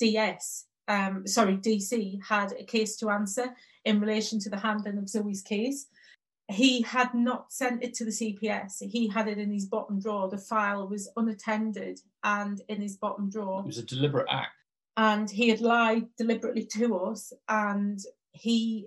DS, um, sorry DC, had a case to answer in relation to the handling of Zoe's case he had not sent it to the CPS. He had it in his bottom drawer. The file was unattended and in his bottom drawer. It was a deliberate act. And he had lied deliberately to us. And he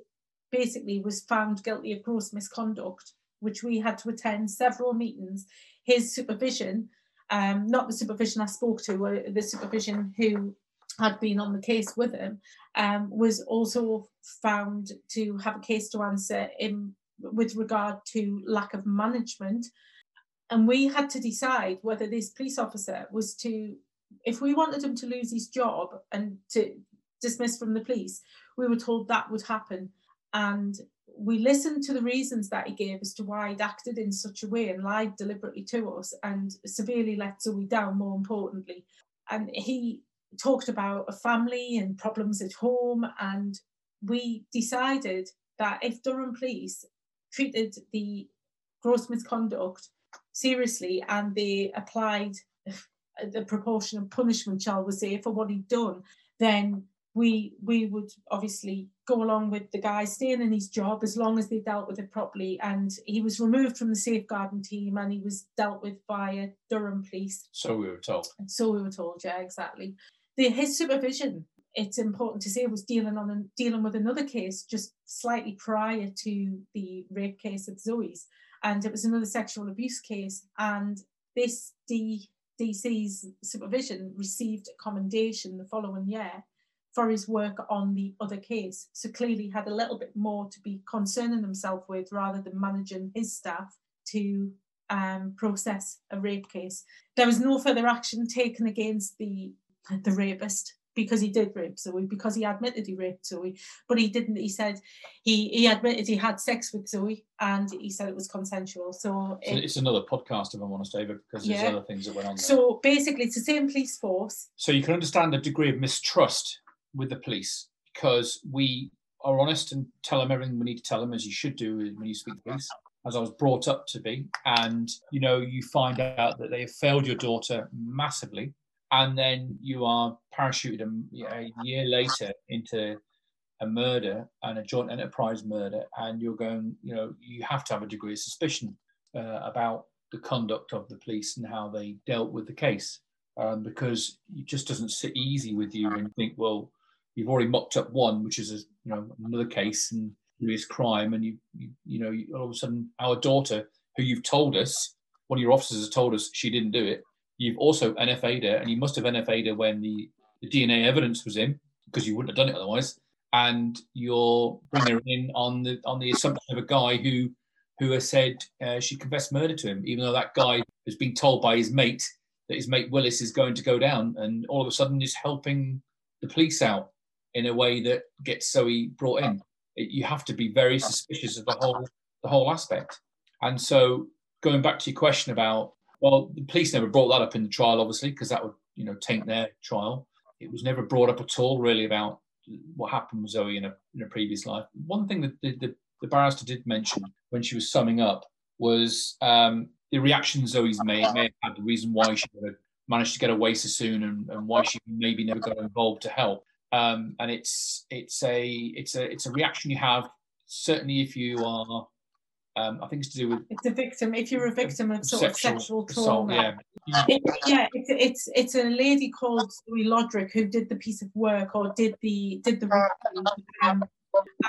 basically was found guilty of gross misconduct, which we had to attend several meetings. His supervision, um, not the supervision I spoke to, uh, the supervision who had been on the case with him, um, was also found to have a case to answer in with regard to lack of management. And we had to decide whether this police officer was to, if we wanted him to lose his job and to dismiss from the police, we were told that would happen. And we listened to the reasons that he gave as to why he'd acted in such a way and lied deliberately to us and severely let Zoe down, more importantly. And he talked about a family and problems at home. And we decided that if Durham Police treated the gross misconduct seriously and they applied the proportion of punishment, shall we say, for what he'd done, then we we would obviously go along with the guy staying in his job as long as they dealt with it properly. And he was removed from the safeguarding team and he was dealt with by Durham police. So we were told. So we were told, yeah, exactly. The, his supervision it's important to say was dealing on dealing with another case just slightly prior to the rape case at Zoe's, and it was another sexual abuse case. And this D, DC's supervision received a commendation the following year for his work on the other case. So clearly had a little bit more to be concerning himself with rather than managing his staff to um, process a rape case. There was no further action taken against the the rapist because he did rape Zoe, because he admitted he raped Zoe, but he didn't. He said he he admitted he had sex with Zoe, and he said it was consensual. So, so it, it's another podcast, if I'm honest, David, because there's yeah. other things that went on. There. So basically, it's the same police force. So you can understand the degree of mistrust with the police because we are honest and tell them everything we need to tell them, as you should do when you speak to police as I was brought up to be. And you know, you find out that they have failed your daughter massively and then you are parachuted a, a year later into a murder and a joint enterprise murder, and you're going, you know, you have to have a degree of suspicion uh, about the conduct of the police and how they dealt with the case, um, because it just doesn't sit easy with you and think, well, you've already mocked up one, which is a, you know another case and serious crime, and you, you, you know, all of a sudden our daughter, who you've told us, one of your officers has told us she didn't do it, You've also NFA'd her, and you must have NFA'd her when the, the DNA evidence was in, because you wouldn't have done it otherwise. And you're bringing her in on the on the assumption of a guy who who has said uh, she confessed murder to him, even though that guy has been told by his mate that his mate Willis is going to go down, and all of a sudden is helping the police out in a way that gets Zoe brought in. It, you have to be very suspicious of the whole the whole aspect. And so, going back to your question about well, the police never brought that up in the trial, obviously, because that would, you know, taint their trial. It was never brought up at all, really, about what happened with Zoe in a, in a previous life. One thing that the, the, the barrister did mention when she was summing up was um, the reaction Zoe's made may have had the reason why she managed to get away so soon and, and why she maybe never got involved to help. Um, and it's it's a it's a it's a reaction you have certainly if you are Um, I think it's to do with It's a victim. If you're a victim of sort of sexual assault, trauma, yeah. It- yeah, it's it's it's a lady called Zoe Lodrick who did the piece of work or did the did the um,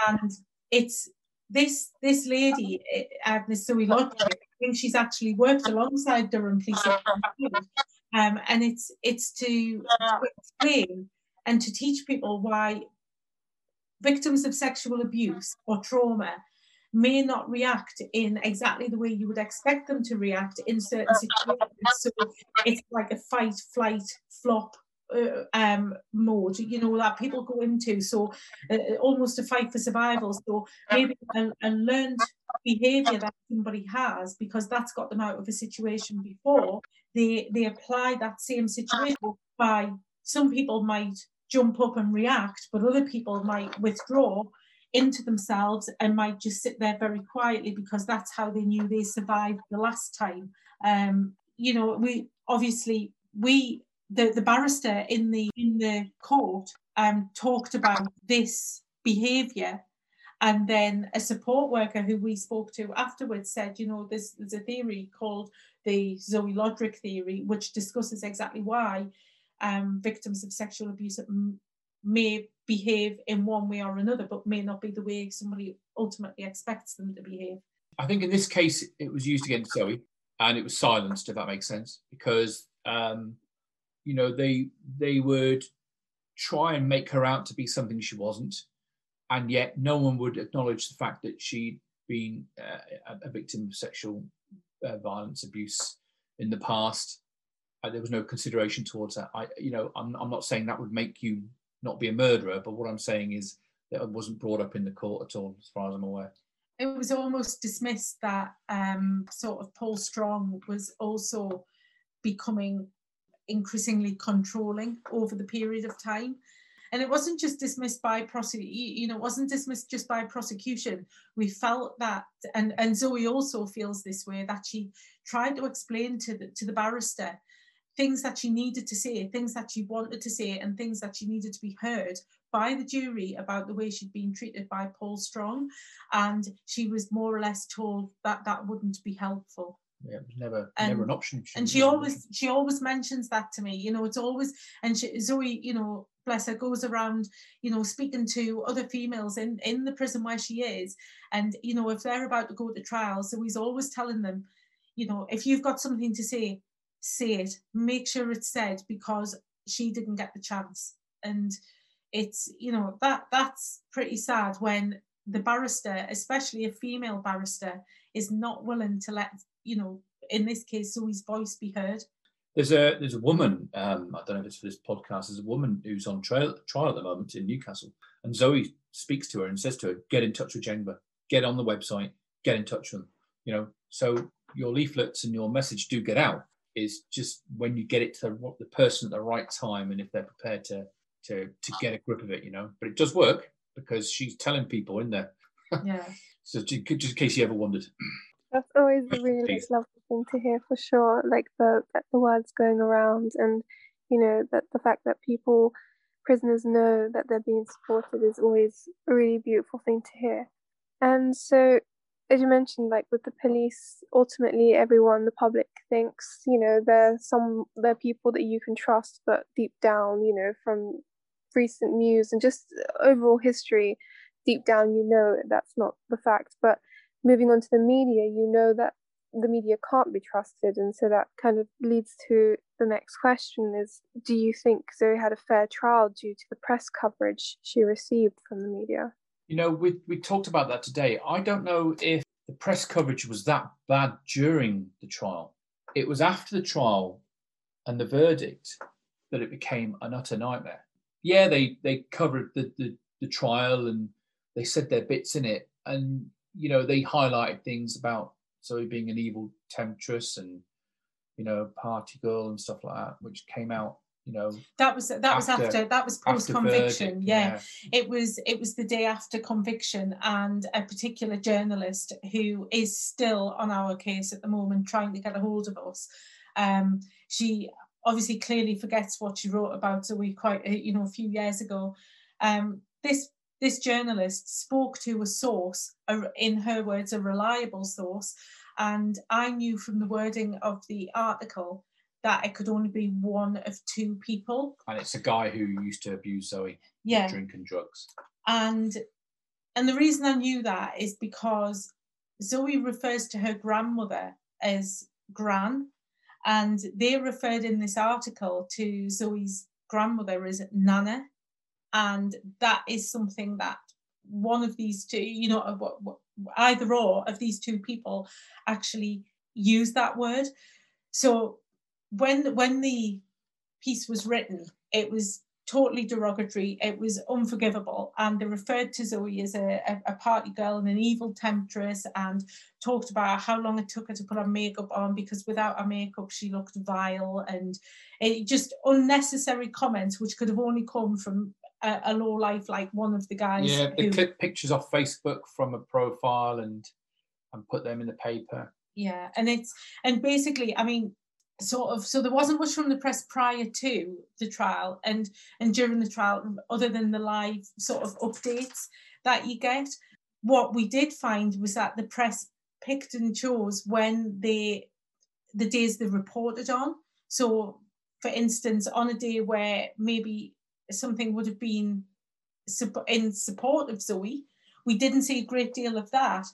and it's this this lady, uh, Miss Zoe Lodrick. I think she's actually worked alongside Durham Police, um, and it's it's to, to explain and to teach people why victims of sexual abuse or trauma may not react in exactly the way you would expect them to react in certain situations. So it's like a fight, flight, flop uh, um, mode, you know, that people go into. So uh, almost a fight for survival. So maybe a, a learned behaviour that somebody has because that's got them out of a situation before. They they apply that same situation by some people might jump up and react, but other people might withdraw into themselves and might just sit there very quietly because that's how they knew they survived the last time. Um, you know, we obviously we the, the barrister in the in the court um, talked about this behaviour and then a support worker who we spoke to afterwards said, you know, there's, there's a theory called the Zoe Lodrick theory, which discusses exactly why um, victims of sexual abuse m- may behave in one way or another, but may not be the way somebody ultimately expects them to behave. I think in this case it was used against Zoe, and it was silenced, if that makes sense, because um, you know they they would try and make her out to be something she wasn't, and yet no one would acknowledge the fact that she'd been uh, a, victim of sexual uh, violence, abuse in the past. Uh, there was no consideration towards that. I, you know, I'm, I'm not saying that would make you not be a murderer, but what I'm saying is that it wasn't brought up in the court at all, as far as I'm aware. It was almost dismissed that um, sort of Paul Strong was also becoming increasingly controlling over the period of time. And it wasn't just dismissed by prosecution, you know, it wasn't dismissed just by prosecution. We felt that, and, and Zoe also feels this way, that she tried to explain to the, to the barrister things that she needed to say, things that she wanted to say, and things that she needed to be heard by the jury about the way she'd been treated by Paul Strong. And she was more or less told that that wouldn't be helpful Yeah, it was never And- never an option. and she always she always mentions that to me you know it's always and she, zoe you know bless her goes around you know speaking to other females in in the prison where she is and you know if they're about to go to trial so he's always telling them you know if you've got something to say say it make sure it's said because she didn't get the chance and it's you know that that's pretty sad when the barrister especially a female barrister is not willing to let you know in this case zoe's voice be heard There's a there's a woman. Um, I don't know if it's for this podcast. There's a woman who's on trial trial at the moment in Newcastle, and Zoe speaks to her and says to her, "Get in touch with JENGbA. Get on the website. Get in touch with them." You know, so your leaflets and your message do get out. Is just when you get it to the, the person at the right time, and if they're prepared to to to get a grip of it, you know. But it does work because she's telling people in there. yeah So ju- just in case you ever wondered. That's always a really lovely thing to hear for sure. Like the that the words going around and you know that the fact that people prisoners know that they're being supported is always a really beautiful thing to hear. And so as you mentioned, like with the police, ultimately everyone, the public thinks, you know, they're some they're people that you can trust, but deep down, you know, from recent news and just overall history, deep down you know that's not the fact. But moving on to the media, you know that the media can't be trusted. And so that kind of leads to the next question is do you think Zoe had a fair trial due to the press coverage she received from the media? You know, we we talked about that today. I don't know if the press coverage was that bad during the trial. It was after the trial and the verdict that it became an utter nightmare. Yeah, they they covered the the, the trial and they said their bits in it, and you know they highlighted things about Zoe being an evil temptress and you know party girl and stuff like that, which came out. You know, that was that was After- after that was post conviction verdict, yeah. it was it was the day after conviction and a particular journalist who is still on our case at the moment trying to get a hold of us. Um she obviously clearly forgets what she wrote about Zoe quite uh, you know a few years ago. Um this this journalist spoke to a source, a, in her words, a reliable source, and I knew from the wording of the article that it could only be one of two people. And it's a guy who used to abuse Zoe, Yeah, drink and drugs. and and the reason I knew that is because Zoe refers to her grandmother as Gran, and they referred in this article to Zoe's grandmother as Nana, and that is something that one of these two, you know, uh, either or of these two people actually use that word. So when when the piece was written, it was totally derogatory. It was unforgivable, and they referred to Zoe as a, a, a party girl and an evil temptress, and talked about how long it took her to put her makeup on because without her makeup she looked vile, and it just unnecessary comments which could have only come from a, a low life like one of the guys. Yeah, they who- clip pictures off Facebook from a profile and and put them in the paper. yeah and it's and basically i mean sort of so there wasn't much from the press prior to the trial and and during the trial other than the live sort of updates that you get. What we did find was that the press picked and chose when they the days they reported on. So for instance on a day where maybe something would have been in support of zoe we didn't see a great deal of that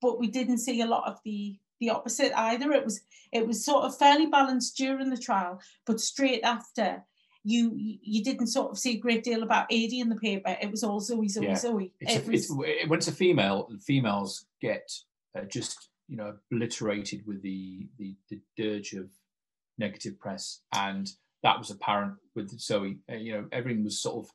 but we didn't see a lot of the the opposite either. It was it was sort of fairly balanced during the trial, but straight after you you didn't sort of see a great deal about Adey in the paper. It was all Zoe, Zoe, Yeah. Zoe. It's, It a, it's when it's a female, females get uh, just you know obliterated with the, the the dirge of negative press, and that was apparent with Zoe. Uh, you know, everything was sort of.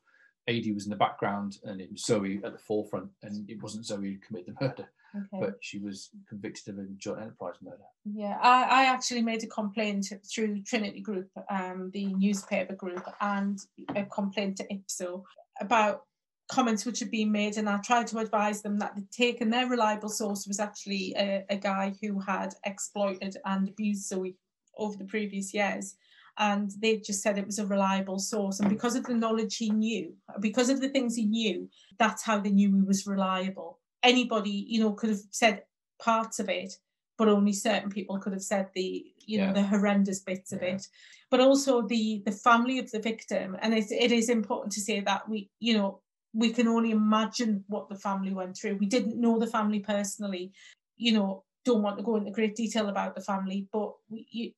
Adey was in the background, and it was Zoe at the forefront, and it wasn't Zoe who committed the murder, okay. but she was convicted of a joint enterprise murder. Yeah, I, I actually made a complaint through Trinity Group, um, the newspaper group, and a complaint to IPSO about comments which had been made, and I tried to advise them that they'd taken their reliable source was actually a, a guy who had exploited and abused Zoe over the previous years. And they just said it was a reliable source. And because of the knowledge he knew, because of the things he knew, that's how they knew he was reliable. Anybody, you know, could have said parts of it, but only certain people could have said the you know the horrendous bits of it. But also the the family of the victim and it, it is important to say that we you know we can only imagine what the family went through. We didn't know the family personally you know don't want to go into great detail about the family but we, you,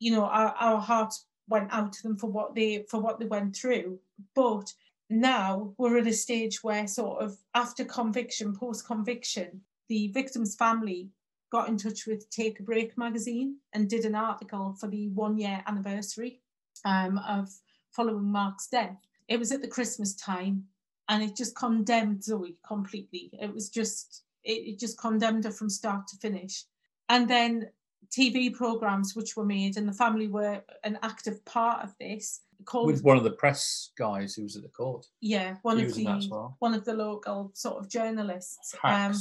you know our, our hearts went out to them for what they for what they went through. But now we're at a stage where sort of after conviction post conviction the victim's family got in touch with Take a Break magazine and did an article for the one year anniversary um, of following Mark's death. It was at the Christmas time and it just condemned Zoe completely. It was just, it, it just condemned her from start to finish. And then TV programs which were made and the family were an active part of this called With one of the press guys who was at the court. yeah one He of was in that as the well. one of the local sort of journalists um,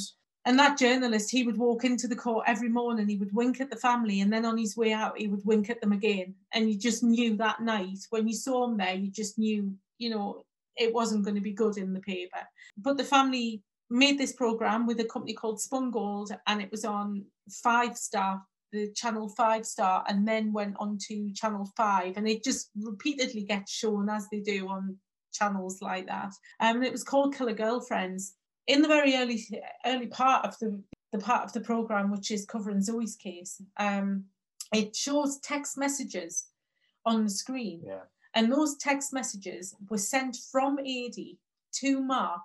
and that journalist, he would walk into the court every morning, he would wink at the family, and then on his way out, he would wink at them again. And you just knew that night when you saw him there, you just knew, you know, it wasn't going to be good in the paper. But the family made this program with a company called Spun Gold, and it was on Five Star, the channel Five Star, and then went on to Channel Five, and it just repeatedly gets shown as they do on channels like that. Um, and it was called Killer Girlfriends in the very early early part of the the part of the program which is covering Zoe's case, um, it shows text messages on the screen, Yeah. and those text messages were sent from Adey to Mark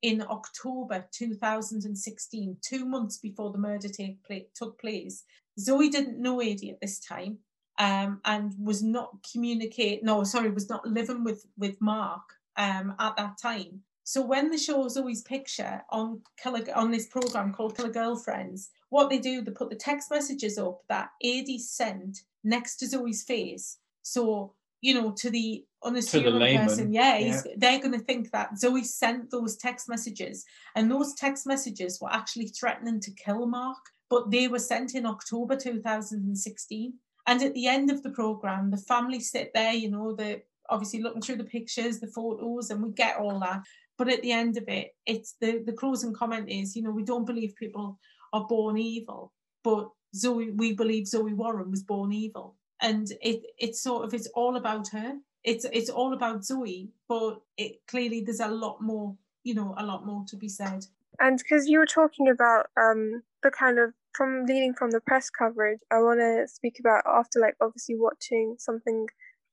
in October 2016, two months before the murder take pla- took place. Zoe didn't know Adey at this time um, and was not communicate. No, sorry, was not living with with Mark um, at that time. So when they show Zoe's picture on Killer, on this program called Killer Girlfriends, what they do, they put the text messages up that Adey sent next to Zoe's face. So you know, to the unassuming layman, person, yeah, he's, they're going to think that Zoe sent those text messages, and those text messages were actually threatening to kill Mark, but they were sent in October 2016. And at the end of the program, the family sit there, you know, the obviously looking through the pictures, the photos, and we get all that. but at the end of it, it's the the closing comment is, you know, we don't believe people are born evil, but Zoe, we believe Zoe Warren was born evil, and it it's sort of it's all about her. It's it's all about Zoe, but it clearly there's a lot more, you know, a lot more to be said. And because you were talking about um, kind of from leading from the press coverage, I want to speak about after like obviously watching something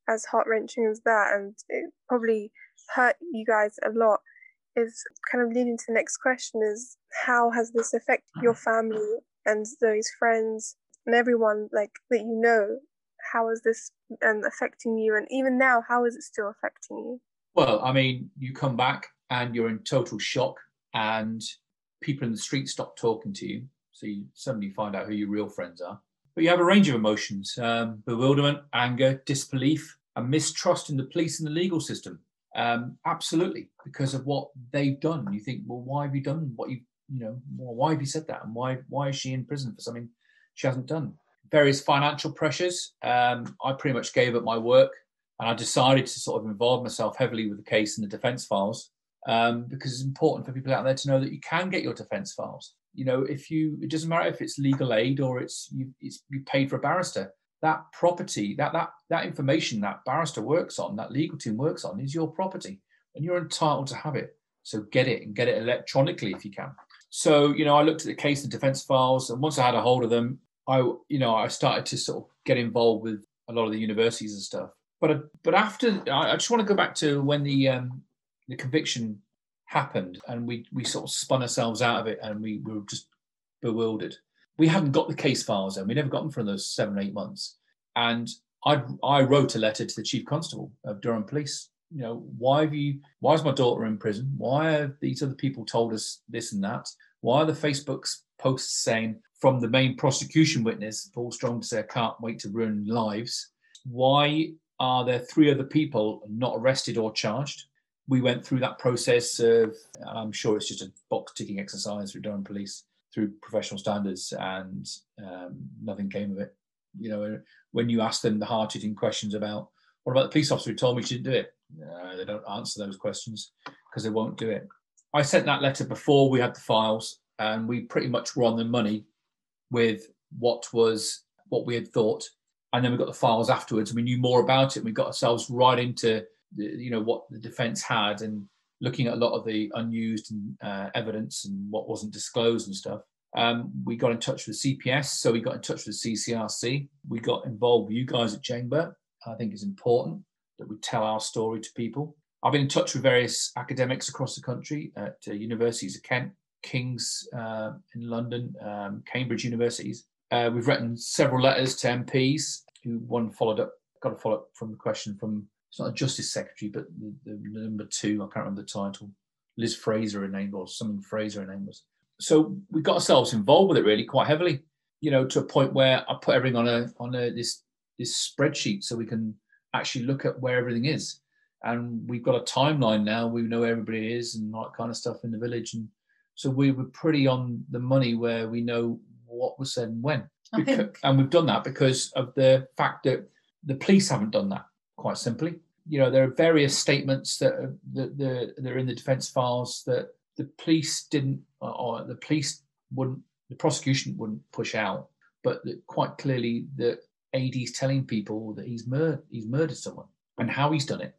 as heart wrenching as that, and it probably hurt you guys a lot. Is kind of leading to the next question: is how has this affected your family and those friends and everyone like that you know? How is this um, affecting you? And even now, how is it still affecting you? Well, I mean, you come back and you're in total shock, and people in the street stop talking to you. So you suddenly find out who your real friends are. But you have a range of emotions um, bewilderment, anger, disbelief, and mistrust in the police and the legal system. Um, absolutely, because of what they've done. You think, well, why have you done what you, you know, well, why have you said that? And why, why is she in prison for something she hasn't done? Various financial pressures. Um, I pretty much gave up my work and I decided to sort of involve myself heavily with the case and the defence files um, because it's important for people out there to know that you can get your defence files. You know, if you, it doesn't matter if it's legal aid or it's you, it's you paid for a barrister. That property, that that that information that barrister works on, that legal team works on, is your property, and you're entitled to have it. So get it and get it electronically if you can. So you know, I looked at the case and defence files, and once I had a hold of them, I you know I started to sort of get involved with a lot of the universities and stuff. But but after, I just want to go back to when the um, the conviction happened and we we sort of spun ourselves out of it and we, we were just bewildered. We hadn't got the case files then. We never got them for those seven, eight months. And I I wrote a letter to the chief constable of Durham Police. You know, why have you why is my daughter in prison? Why have these other people told us this and that? Why are the Facebook's posts saying from the main prosecution witness, Paul Strong, to say I can't wait to ruin lives? Why are there three other people not arrested or charged? We went through that process of, I'm sure it's just a box ticking exercise through Durham Police, through professional standards, and um, nothing came of it. You know, when you ask them the hard hitting questions about, what about the police officer who told me she didn't do it? Uh, they don't answer those questions because they won't do it. I sent that letter before we had the files, and we pretty much were on the money with what was what we had thought. And then we got the files afterwards, and we knew more about it. And We got ourselves right into you know what the defence had and looking at a lot of the unused uh, evidence and what wasn't disclosed and stuff. Um, we got in touch with CPS, so we got in touch with CCRC. We got involved with you guys at JENGbA. I think it's important that we tell our story to people. I've been in touch with various academics across the country at uh, universities of Kent, King's uh, in London, um, Cambridge universities. Uh, we've written several letters to MPs who one followed up, got a follow up from the question from it's not a justice secretary, but the, the, number two, I can't remember the title, Liz Fraser, her name was, something Fraser, her name was. So we got ourselves involved with it really quite heavily, you know, to a point where I put everything on a on a this this spreadsheet so we can actually look at where everything is. And we've got a timeline now. We know where everybody is and that kind of stuff in the village. And so we were pretty on the money where we know what was said and when. Because, and we've done that because of the fact that the police haven't done that quite simply. You know, there are various statements that are, that, that are in the defence files that the police didn't, or the police wouldn't, the prosecution wouldn't push out, but that quite clearly the Adey's telling people that he's murdered, he's murdered someone, and how he's done it,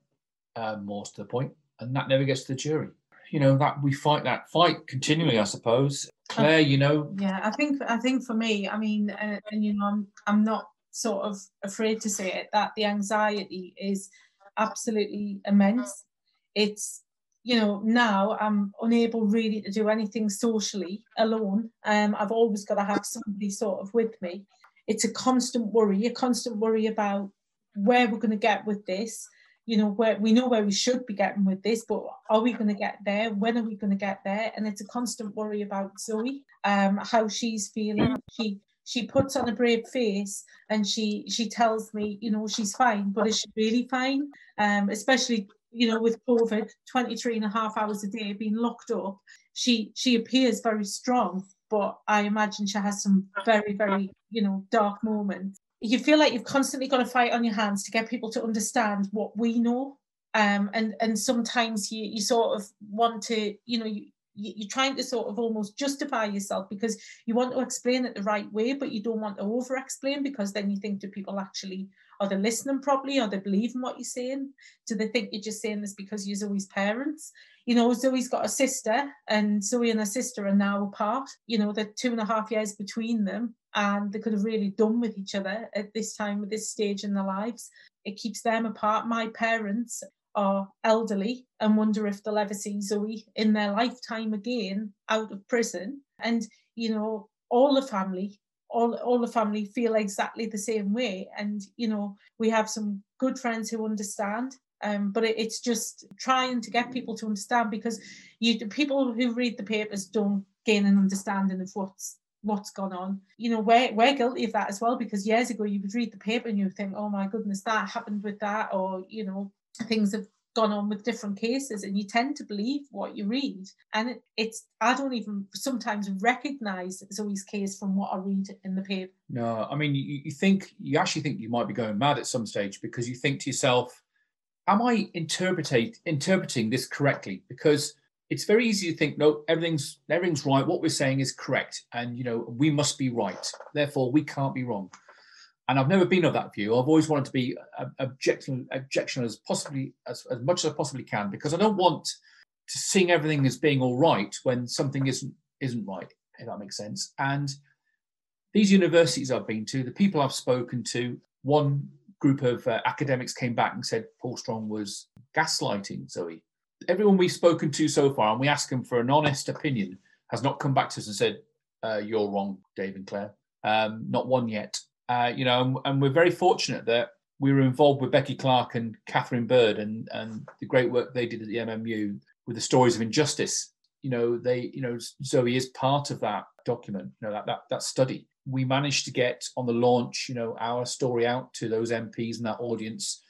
um, more to the point, and that never gets to the jury. You know that we fight that fight continually, I suppose. Clare, you know. Yeah, I think I think for me, I mean, uh, and you know, I'm I'm not sort of afraid to say it that the anxiety is absolutely immense. It's you know now I'm unable really to do anything socially alone. Um, I've always got to have somebody sort of with me. It's a constant worry, a constant worry about where we're going to get with this. You know where we know where we should be getting with this, but are we going to get there? When are we going to get there? And it's a constant worry about Zoe, um, how she's feeling. She she puts on a brave face and she she tells me you know she's fine but is she really fine? Um especially you know with covid 23 and a half hours a day being locked up she she appears very strong but i imagine she has some very very you know dark moments. You feel like you've constantly got to fight on your hands to get people to understand what we know. Um, and and sometimes you you sort of want to you know you, you're trying to sort of almost justify yourself because you want to explain it the right way, but you don't want to over explain because then you think do people actually are they listening properly? Are they believing what you're saying? Do they think you're just saying this because you're Zoe's parents? You know, Zoe's got a sister, and Zoe and her sister are now apart. You know, they're two and a half years between them, and they could have really done with each other at this time, at this stage in their lives. It keeps them apart. My parents are elderly and wonder if they'll ever see Zoe in their lifetime again out of prison. And, you know, all the family, all, all the family feel exactly the same way. And, you know, we have some good friends who understand. Um, but it, it's just trying to get people to understand because you people who read the papers don't gain an understanding of what's what's gone on. You know, we're, we're guilty of that as well because years ago you would read the paper and you would think, oh my goodness, that happened with that, or, you know, things have gone on with different cases and you tend to believe what you read. And it, it's i don't even sometimes recognize zoe's case from what i read in the paper. No i mean you, you think you actually think you might be going mad at some stage because you think to yourself am i interpreting this correctly? Because it's very easy to think no everything's everything's right. What we're saying is correct and you know we must be right. Therefore we can't be wrong and I've never been of that view. I've always wanted to be objection, objection as possibly as, as much as I possibly can because I don't want to sing everything as being all right when something isn't isn't right. If that makes sense. And these universities I've been to, the people I've spoken to, one group of uh, academics came back and said Paul Strong was gaslighting Zoe. Everyone we've spoken to so far, and we ask them for an honest opinion, has not come back to us and said, uh, "You're wrong, Dave and Clare." Um, not one yet. Uh, you know, and, and, we're very fortunate that we were involved with Becky Clark and Catherine Bird and, and the great work they did at the MMU with the stories of injustice. You know, they, you know, Zoe is part of that document, you know, that, that, that study. We managed to get on the launch, you know, our story out to those MPs and that audience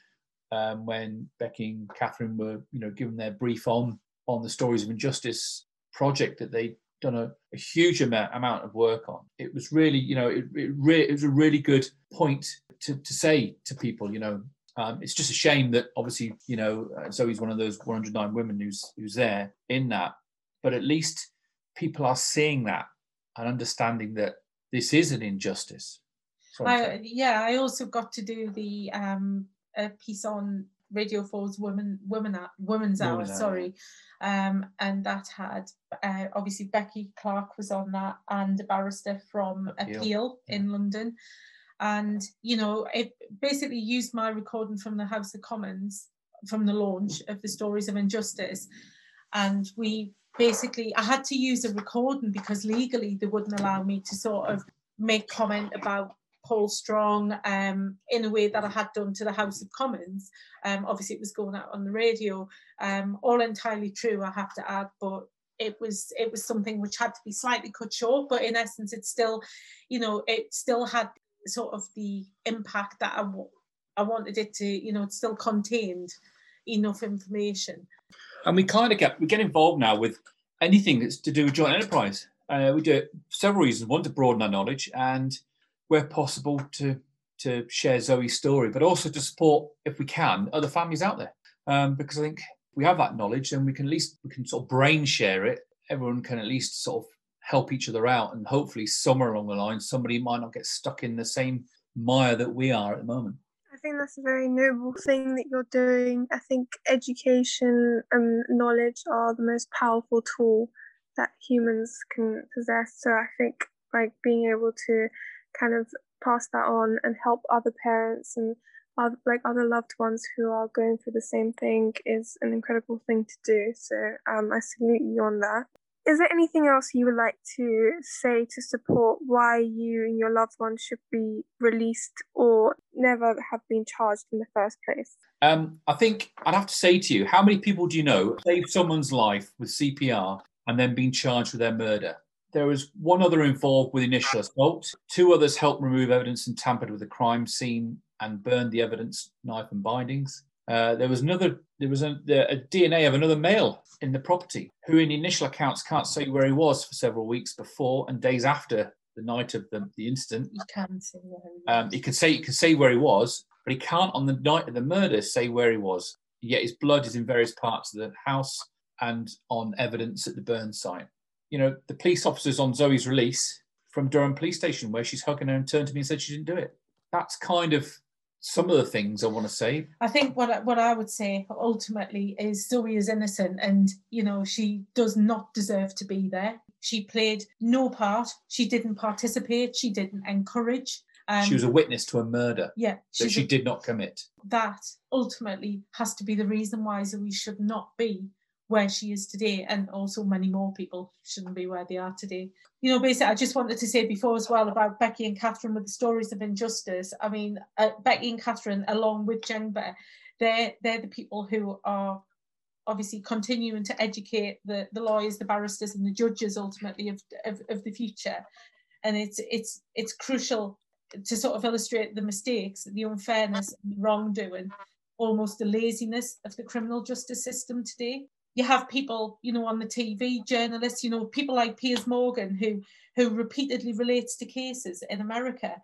um, when Becky and Catherine were, you know, given their brief on on the stories of injustice project that they done a, a huge amount, amount of work on. It was really, you know, it, it, re- it was a really good point to, to say to people, you know, um, it's just a shame that obviously, you know, uh, Zoe's one of those 109 women who's who's there in that, but at least people are seeing that and understanding that this is an injustice. I, yeah, I also got to do the um, a piece on Radio 4's Women Women Women's Hour, Women's sorry, um, and that had uh, obviously Becky Clark was on that and a barrister from Appeal, Appeal in London, and you know it basically used my recording from the House of Commons from the launch of the Stories of Injustice, and we basically I had to use a recording because legally they wouldn't allow me to sort of make comment about Paul Strong um, in a way that I had done to the House of Commons. Um, obviously, it was going out on the radio. Um, all entirely true, I have to add, but it was it was something which had to be slightly cut short. But in essence, it still, you know, it still had sort of the impact that I, I wanted it to. You know, it still contained enough information. And we kind of get we get involved now with anything that's to do with joint enterprise. Uh, we do it for several reasons. One, to broaden our knowledge, and where possible to to share Zoe's story, but also to support, if we can, other families out there. Um, because I think we have that knowledge, and we can at least we can sort of brain share it. Everyone can at least sort of help each other out, and hopefully somewhere along the line, somebody might not get stuck in the same mire that we are at the moment. I think that's a very noble thing that you're doing. I think education and knowledge are the most powerful tool that humans can possess. So I think like being able to kind of pass that on and help other parents and other, like other loved ones who are going through the same thing is an incredible thing to do. So um, I salute you on that. Is there anything else you would like to say to support why you and your loved ones should be released or never have been charged in the first place? Um, I think I'd have to say to you, how many people do you know saved someone's life with CPR and then been charged with their murder? There was one other involved with initial assault. Two others helped remove evidence and tampered with the crime scene and burned the evidence, knife and bindings. Uh, there was another. There was a, a, DNA of another male in the property who, in initial accounts, can't say where he was for several weeks before and days after the night of the, the incident. He can say where he was. Um, he say he could say where he was, but he can't on the night of the murder say where he was. Yet his blood is in various parts of the house and on evidence at the burn site. You know, the police officers on Zoe's release from Durham Police Station, where she's hugging her and turned to me and said she didn't do it. That's kind of some of the things I want to say. I think what I- what I would say ultimately is Zoe is innocent, and you know she does not deserve to be there. She played no part. She didn't participate. She didn't encourage. Um, she was a witness to a murder yeah. that she did not commit. that ultimately has to be the reason why Zoe should not be where she is today, and also many more people shouldn't be where they are today. You know, basically, I just wanted to say before as well about Becky and Catherine with the stories of injustice. I mean, uh, Becky and Catherine, along with JENGbA, they're they're the people who are obviously continuing to educate the, the lawyers, the barristers, and the judges ultimately of, of, of the future. And it's it's it's crucial to sort of illustrate the mistakes, the unfairness, and the wrongdoing, almost the laziness of the criminal justice system today. You have people, you know, on the TV, journalists, you know, people like Piers Morgan who who repeatedly relates to cases in America.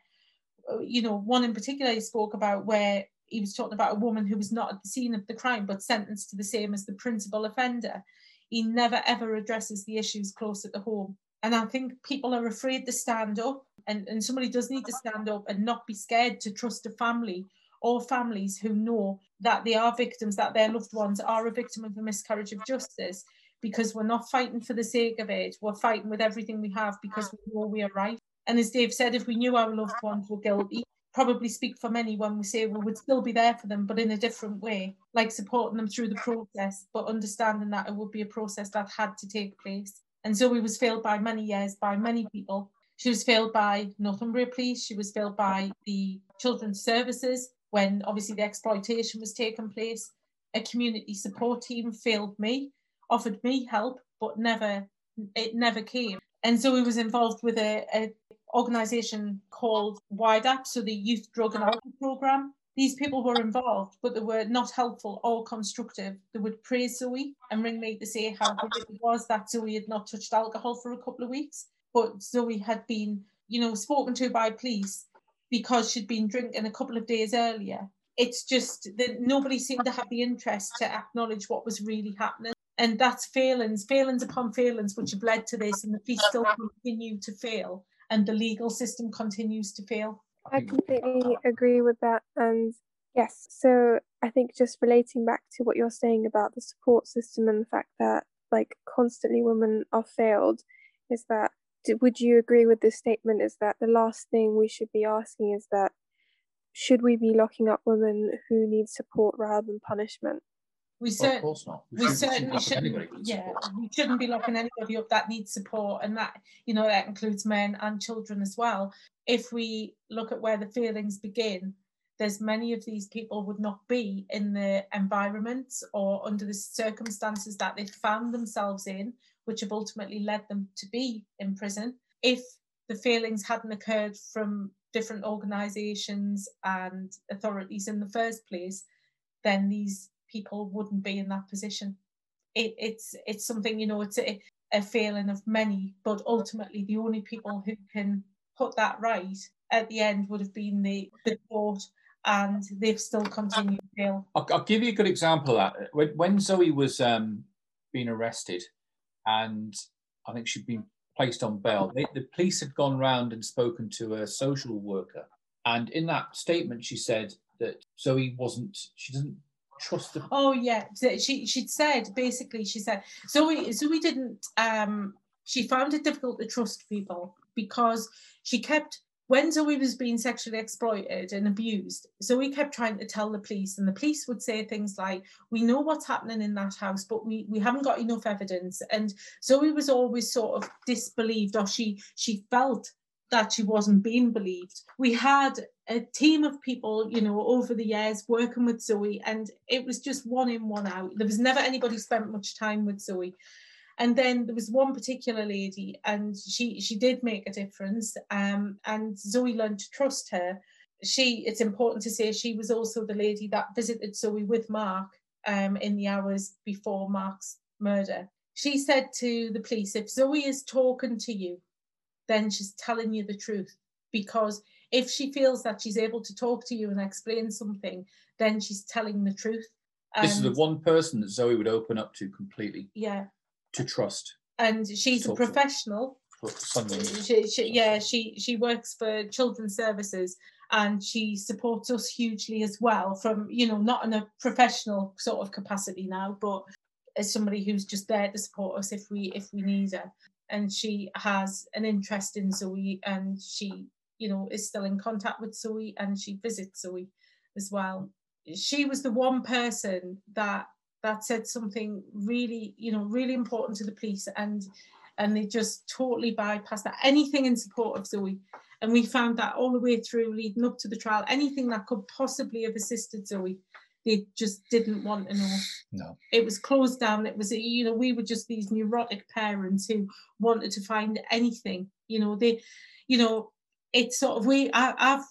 Uh, You know, one in particular he spoke about where he was talking about a woman who was not at the scene of the crime but sentenced to the same as the principal offender. He never ever addresses the issues close at the home. And I think people are afraid to stand up, and, and somebody does need to stand up and not be scared to trust a family or families who know that they are victims, that their loved ones are a victim of a miscarriage of justice, because we're not fighting for the sake of it. We're fighting with everything we have because we know we are right. And as Dave said, if we knew our loved ones were guilty, probably speak for many when we say we would still be there for them, but in a different way, like supporting them through the process, but understanding that it would be a process that had to take place. And Zoe was failed by many years by many people. She was failed by Northumbria Police. She was failed by the Children's Services when obviously the exploitation was taking place. A community support team failed me, offered me help, but never it never came. And Zoe was involved with a, a organisation called Wide WIDAP, so the Youth Drug and Alcohol Programme. These people were involved, but they were not helpful or constructive. They would praise Zoe and ring me to say how good it was that Zoe had not touched alcohol for a couple of weeks, but Zoe had been, you know, spoken to by police because she'd been drinking a couple of days earlier. It's just that nobody seemed to have the interest to acknowledge what was really happening. And that's failings, failings upon failings, which have led to this, and the police still continue to fail, and the legal system continues to fail. I completely agree with that. And yes, so I think just relating back to what you're saying about the support system and the fact that like constantly women are failed, is that would you agree with this statement? Is that the last thing we should be asking is that should we be locking up women who need support rather than punishment? We Well, cer- of course not. we shouldn't- shouldn't certainly shouldn't. Yeah, support. we shouldn't be locking anybody up that needs support, and that you know that includes men and children as well. If we look at where the feelings begin, there's many of these people would not be in the environments or under the circumstances that they found themselves in, which have ultimately led them to be in prison. If the failings hadn't occurred from different organisations and authorities in the first place, then these people wouldn't be in that position. It, it's it's something you know it's a, a failing of many, but ultimately the only people who can put that right at the end would have been the the court, and they've still continued to fail. I'll, I'll give you a good example of that. When, when Zoe was um, being arrested, and I think she'd been placed on bail, they, the police had gone round and spoken to a social worker, and in that statement she said that Zoe wasn't, she doesn't trust the. Oh yeah, she she'd said basically she said Zoe Zoe didn't um she found it difficult to trust people because she kept when Zoe was being sexually exploited and abused, Zoe kept trying to tell the police, and the police would say things like, "We know what's happening in that house, but we we haven't got enough evidence." And Zoe was always sort of disbelieved, or she she felt that she wasn't being believed. We had a team of people, you know, over the years working with Zoe, and it was just one in, one out. There was never anybody spent much time with Zoe. And then there was one particular lady, and she she did make a difference. Um, and Zoe learned to trust her. She, it's important to say, she was also the lady that visited Zoe with Mark um, in the hours before Mark's murder. She said to the police, if Zoe is talking to you, then she's telling you the truth. Because if she feels that she's able to talk to you and explain something, then she's telling the truth. This is the one person that Zoe would open up to completely yeah, to trust. and she's a professional. She, she, yeah, she she works for children's services and she supports us hugely as well. From you know, not in a professional sort of capacity now, but as somebody who's just there to support us if we if we need her. And she has an interest in Zoe, and she you know is still in contact with Zoe, and she visits Zoe as well. She was the one person that that said something really you know really important to the police and and they just totally bypassed that. Anything in support of Zoe. And we found that all the way through leading up to the trial, anything that could possibly have assisted Zoe, they just didn't want to know. No. It was closed down. It was, you know, we were just these neurotic parents who wanted to find anything. You know, they, you know, it's sort of we. I, I've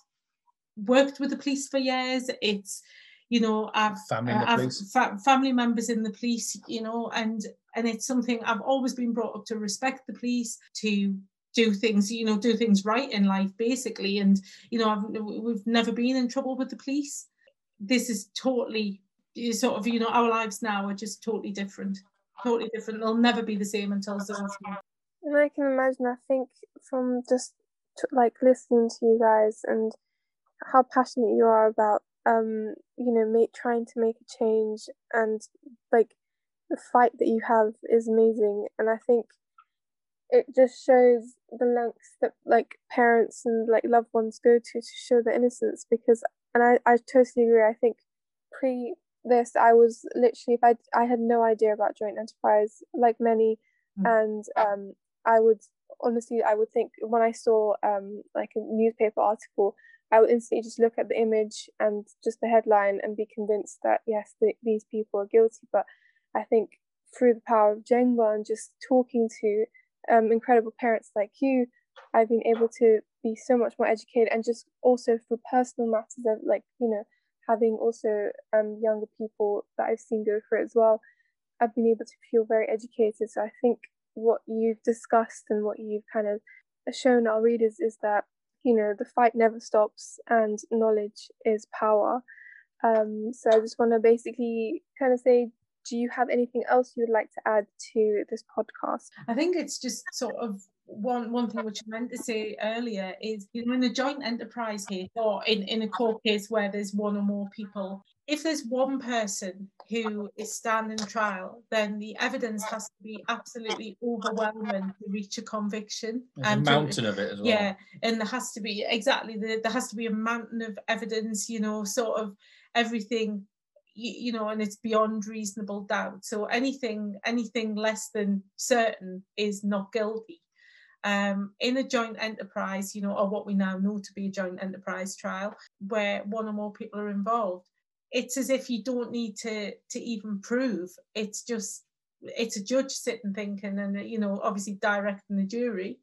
worked with the police for years. It's, you know, I've Family in uh, I've fa- family members in the police, you know, and and it's something I've always been brought up to respect the police, to do things, you know, do things right in life, basically. And you know, I've, we've never been in trouble with the police. This is totally sort of, you know, our lives now are just totally different, totally different. They'll never be the same until Zoe's. And I can imagine, I think, from just t- like listening to you guys and how passionate you are about, um, you know, make, trying to make a change and like the fight that you have is amazing. And I think it just shows the lengths that like parents and like loved ones go to to show their innocence because, and I, I totally agree. I think pre this, I was literally, if I, I had no idea about joint enterprise, like many, and um, I would honestly, I would think when I saw um like a newspaper article, I would instantly just look at the image and just the headline and be convinced that yes, th- these people are guilty. But I think through the power of JENGbA and just talking to um incredible parents like you, I've been able to be so much more educated and just also for personal matters of like you know having also um younger people that I've seen go through as well. I've been able to feel very educated. So I think what you've discussed and what you've kind of shown our readers is that you know the fight never stops and knowledge is power. Um, so I just want to basically kind of say, do you have anything else you would like to add to this podcast? I think it's just sort of one one thing which I meant to say earlier is you know in a joint enterprise case or in, in a court case where there's one or more people, if there's one person who is standing trial, then the evidence has to be absolutely overwhelming to reach a conviction. There's a And to- mountain of it as well. yeah, and there has to be exactly the, there has to be a mountain of evidence, you know, sort of everything, you, you know, and it's beyond reasonable doubt. So anything anything less than certain is not guilty. Um, in a joint enterprise, you know, or what we now know to be a joint enterprise trial, where one or more people are involved, it's as if you don't need to to even prove. It's just it's a judge sitting thinking, and you know, obviously directing the jury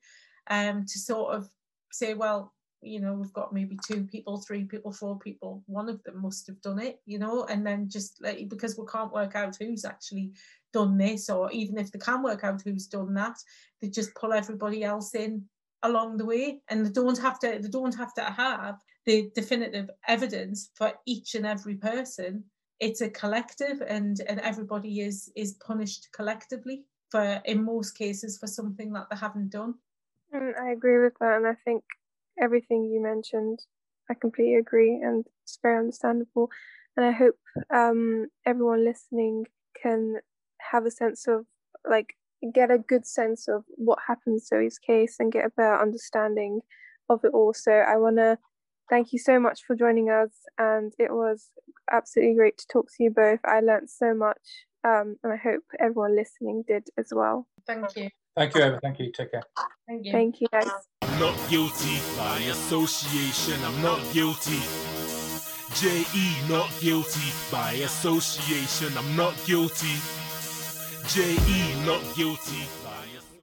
um, to sort of say, well, you know, we've got maybe two people, three people, four people. One of them must have done it, you know, and then just like because we can't work out who's actually done this, or even if they can work out who's done that, they just pull everybody else in along the way, and they don't have to. They don't have to have the definitive evidence for each and every person. It's a collective, and and everybody is is punished collectively for, in most cases, for something that they haven't done. Mm, I agree with that, and I think everything you mentioned, I completely agree, and it's very understandable. And I hope um, everyone listening can have a sense of like get a good sense of what happened to Zoe's case and get a better understanding of it all. So I want to thank you so much for joining us, and it was absolutely great to talk to you both. I learnt so much, um, and I hope everyone listening did as well. Thank you. Thank you, Eva. Thank you. Take care. Thank you. Thank you, guys. I'm not guilty by association. I'm not guilty. J.E. not guilty by association. I'm not guilty. J.E. not guilty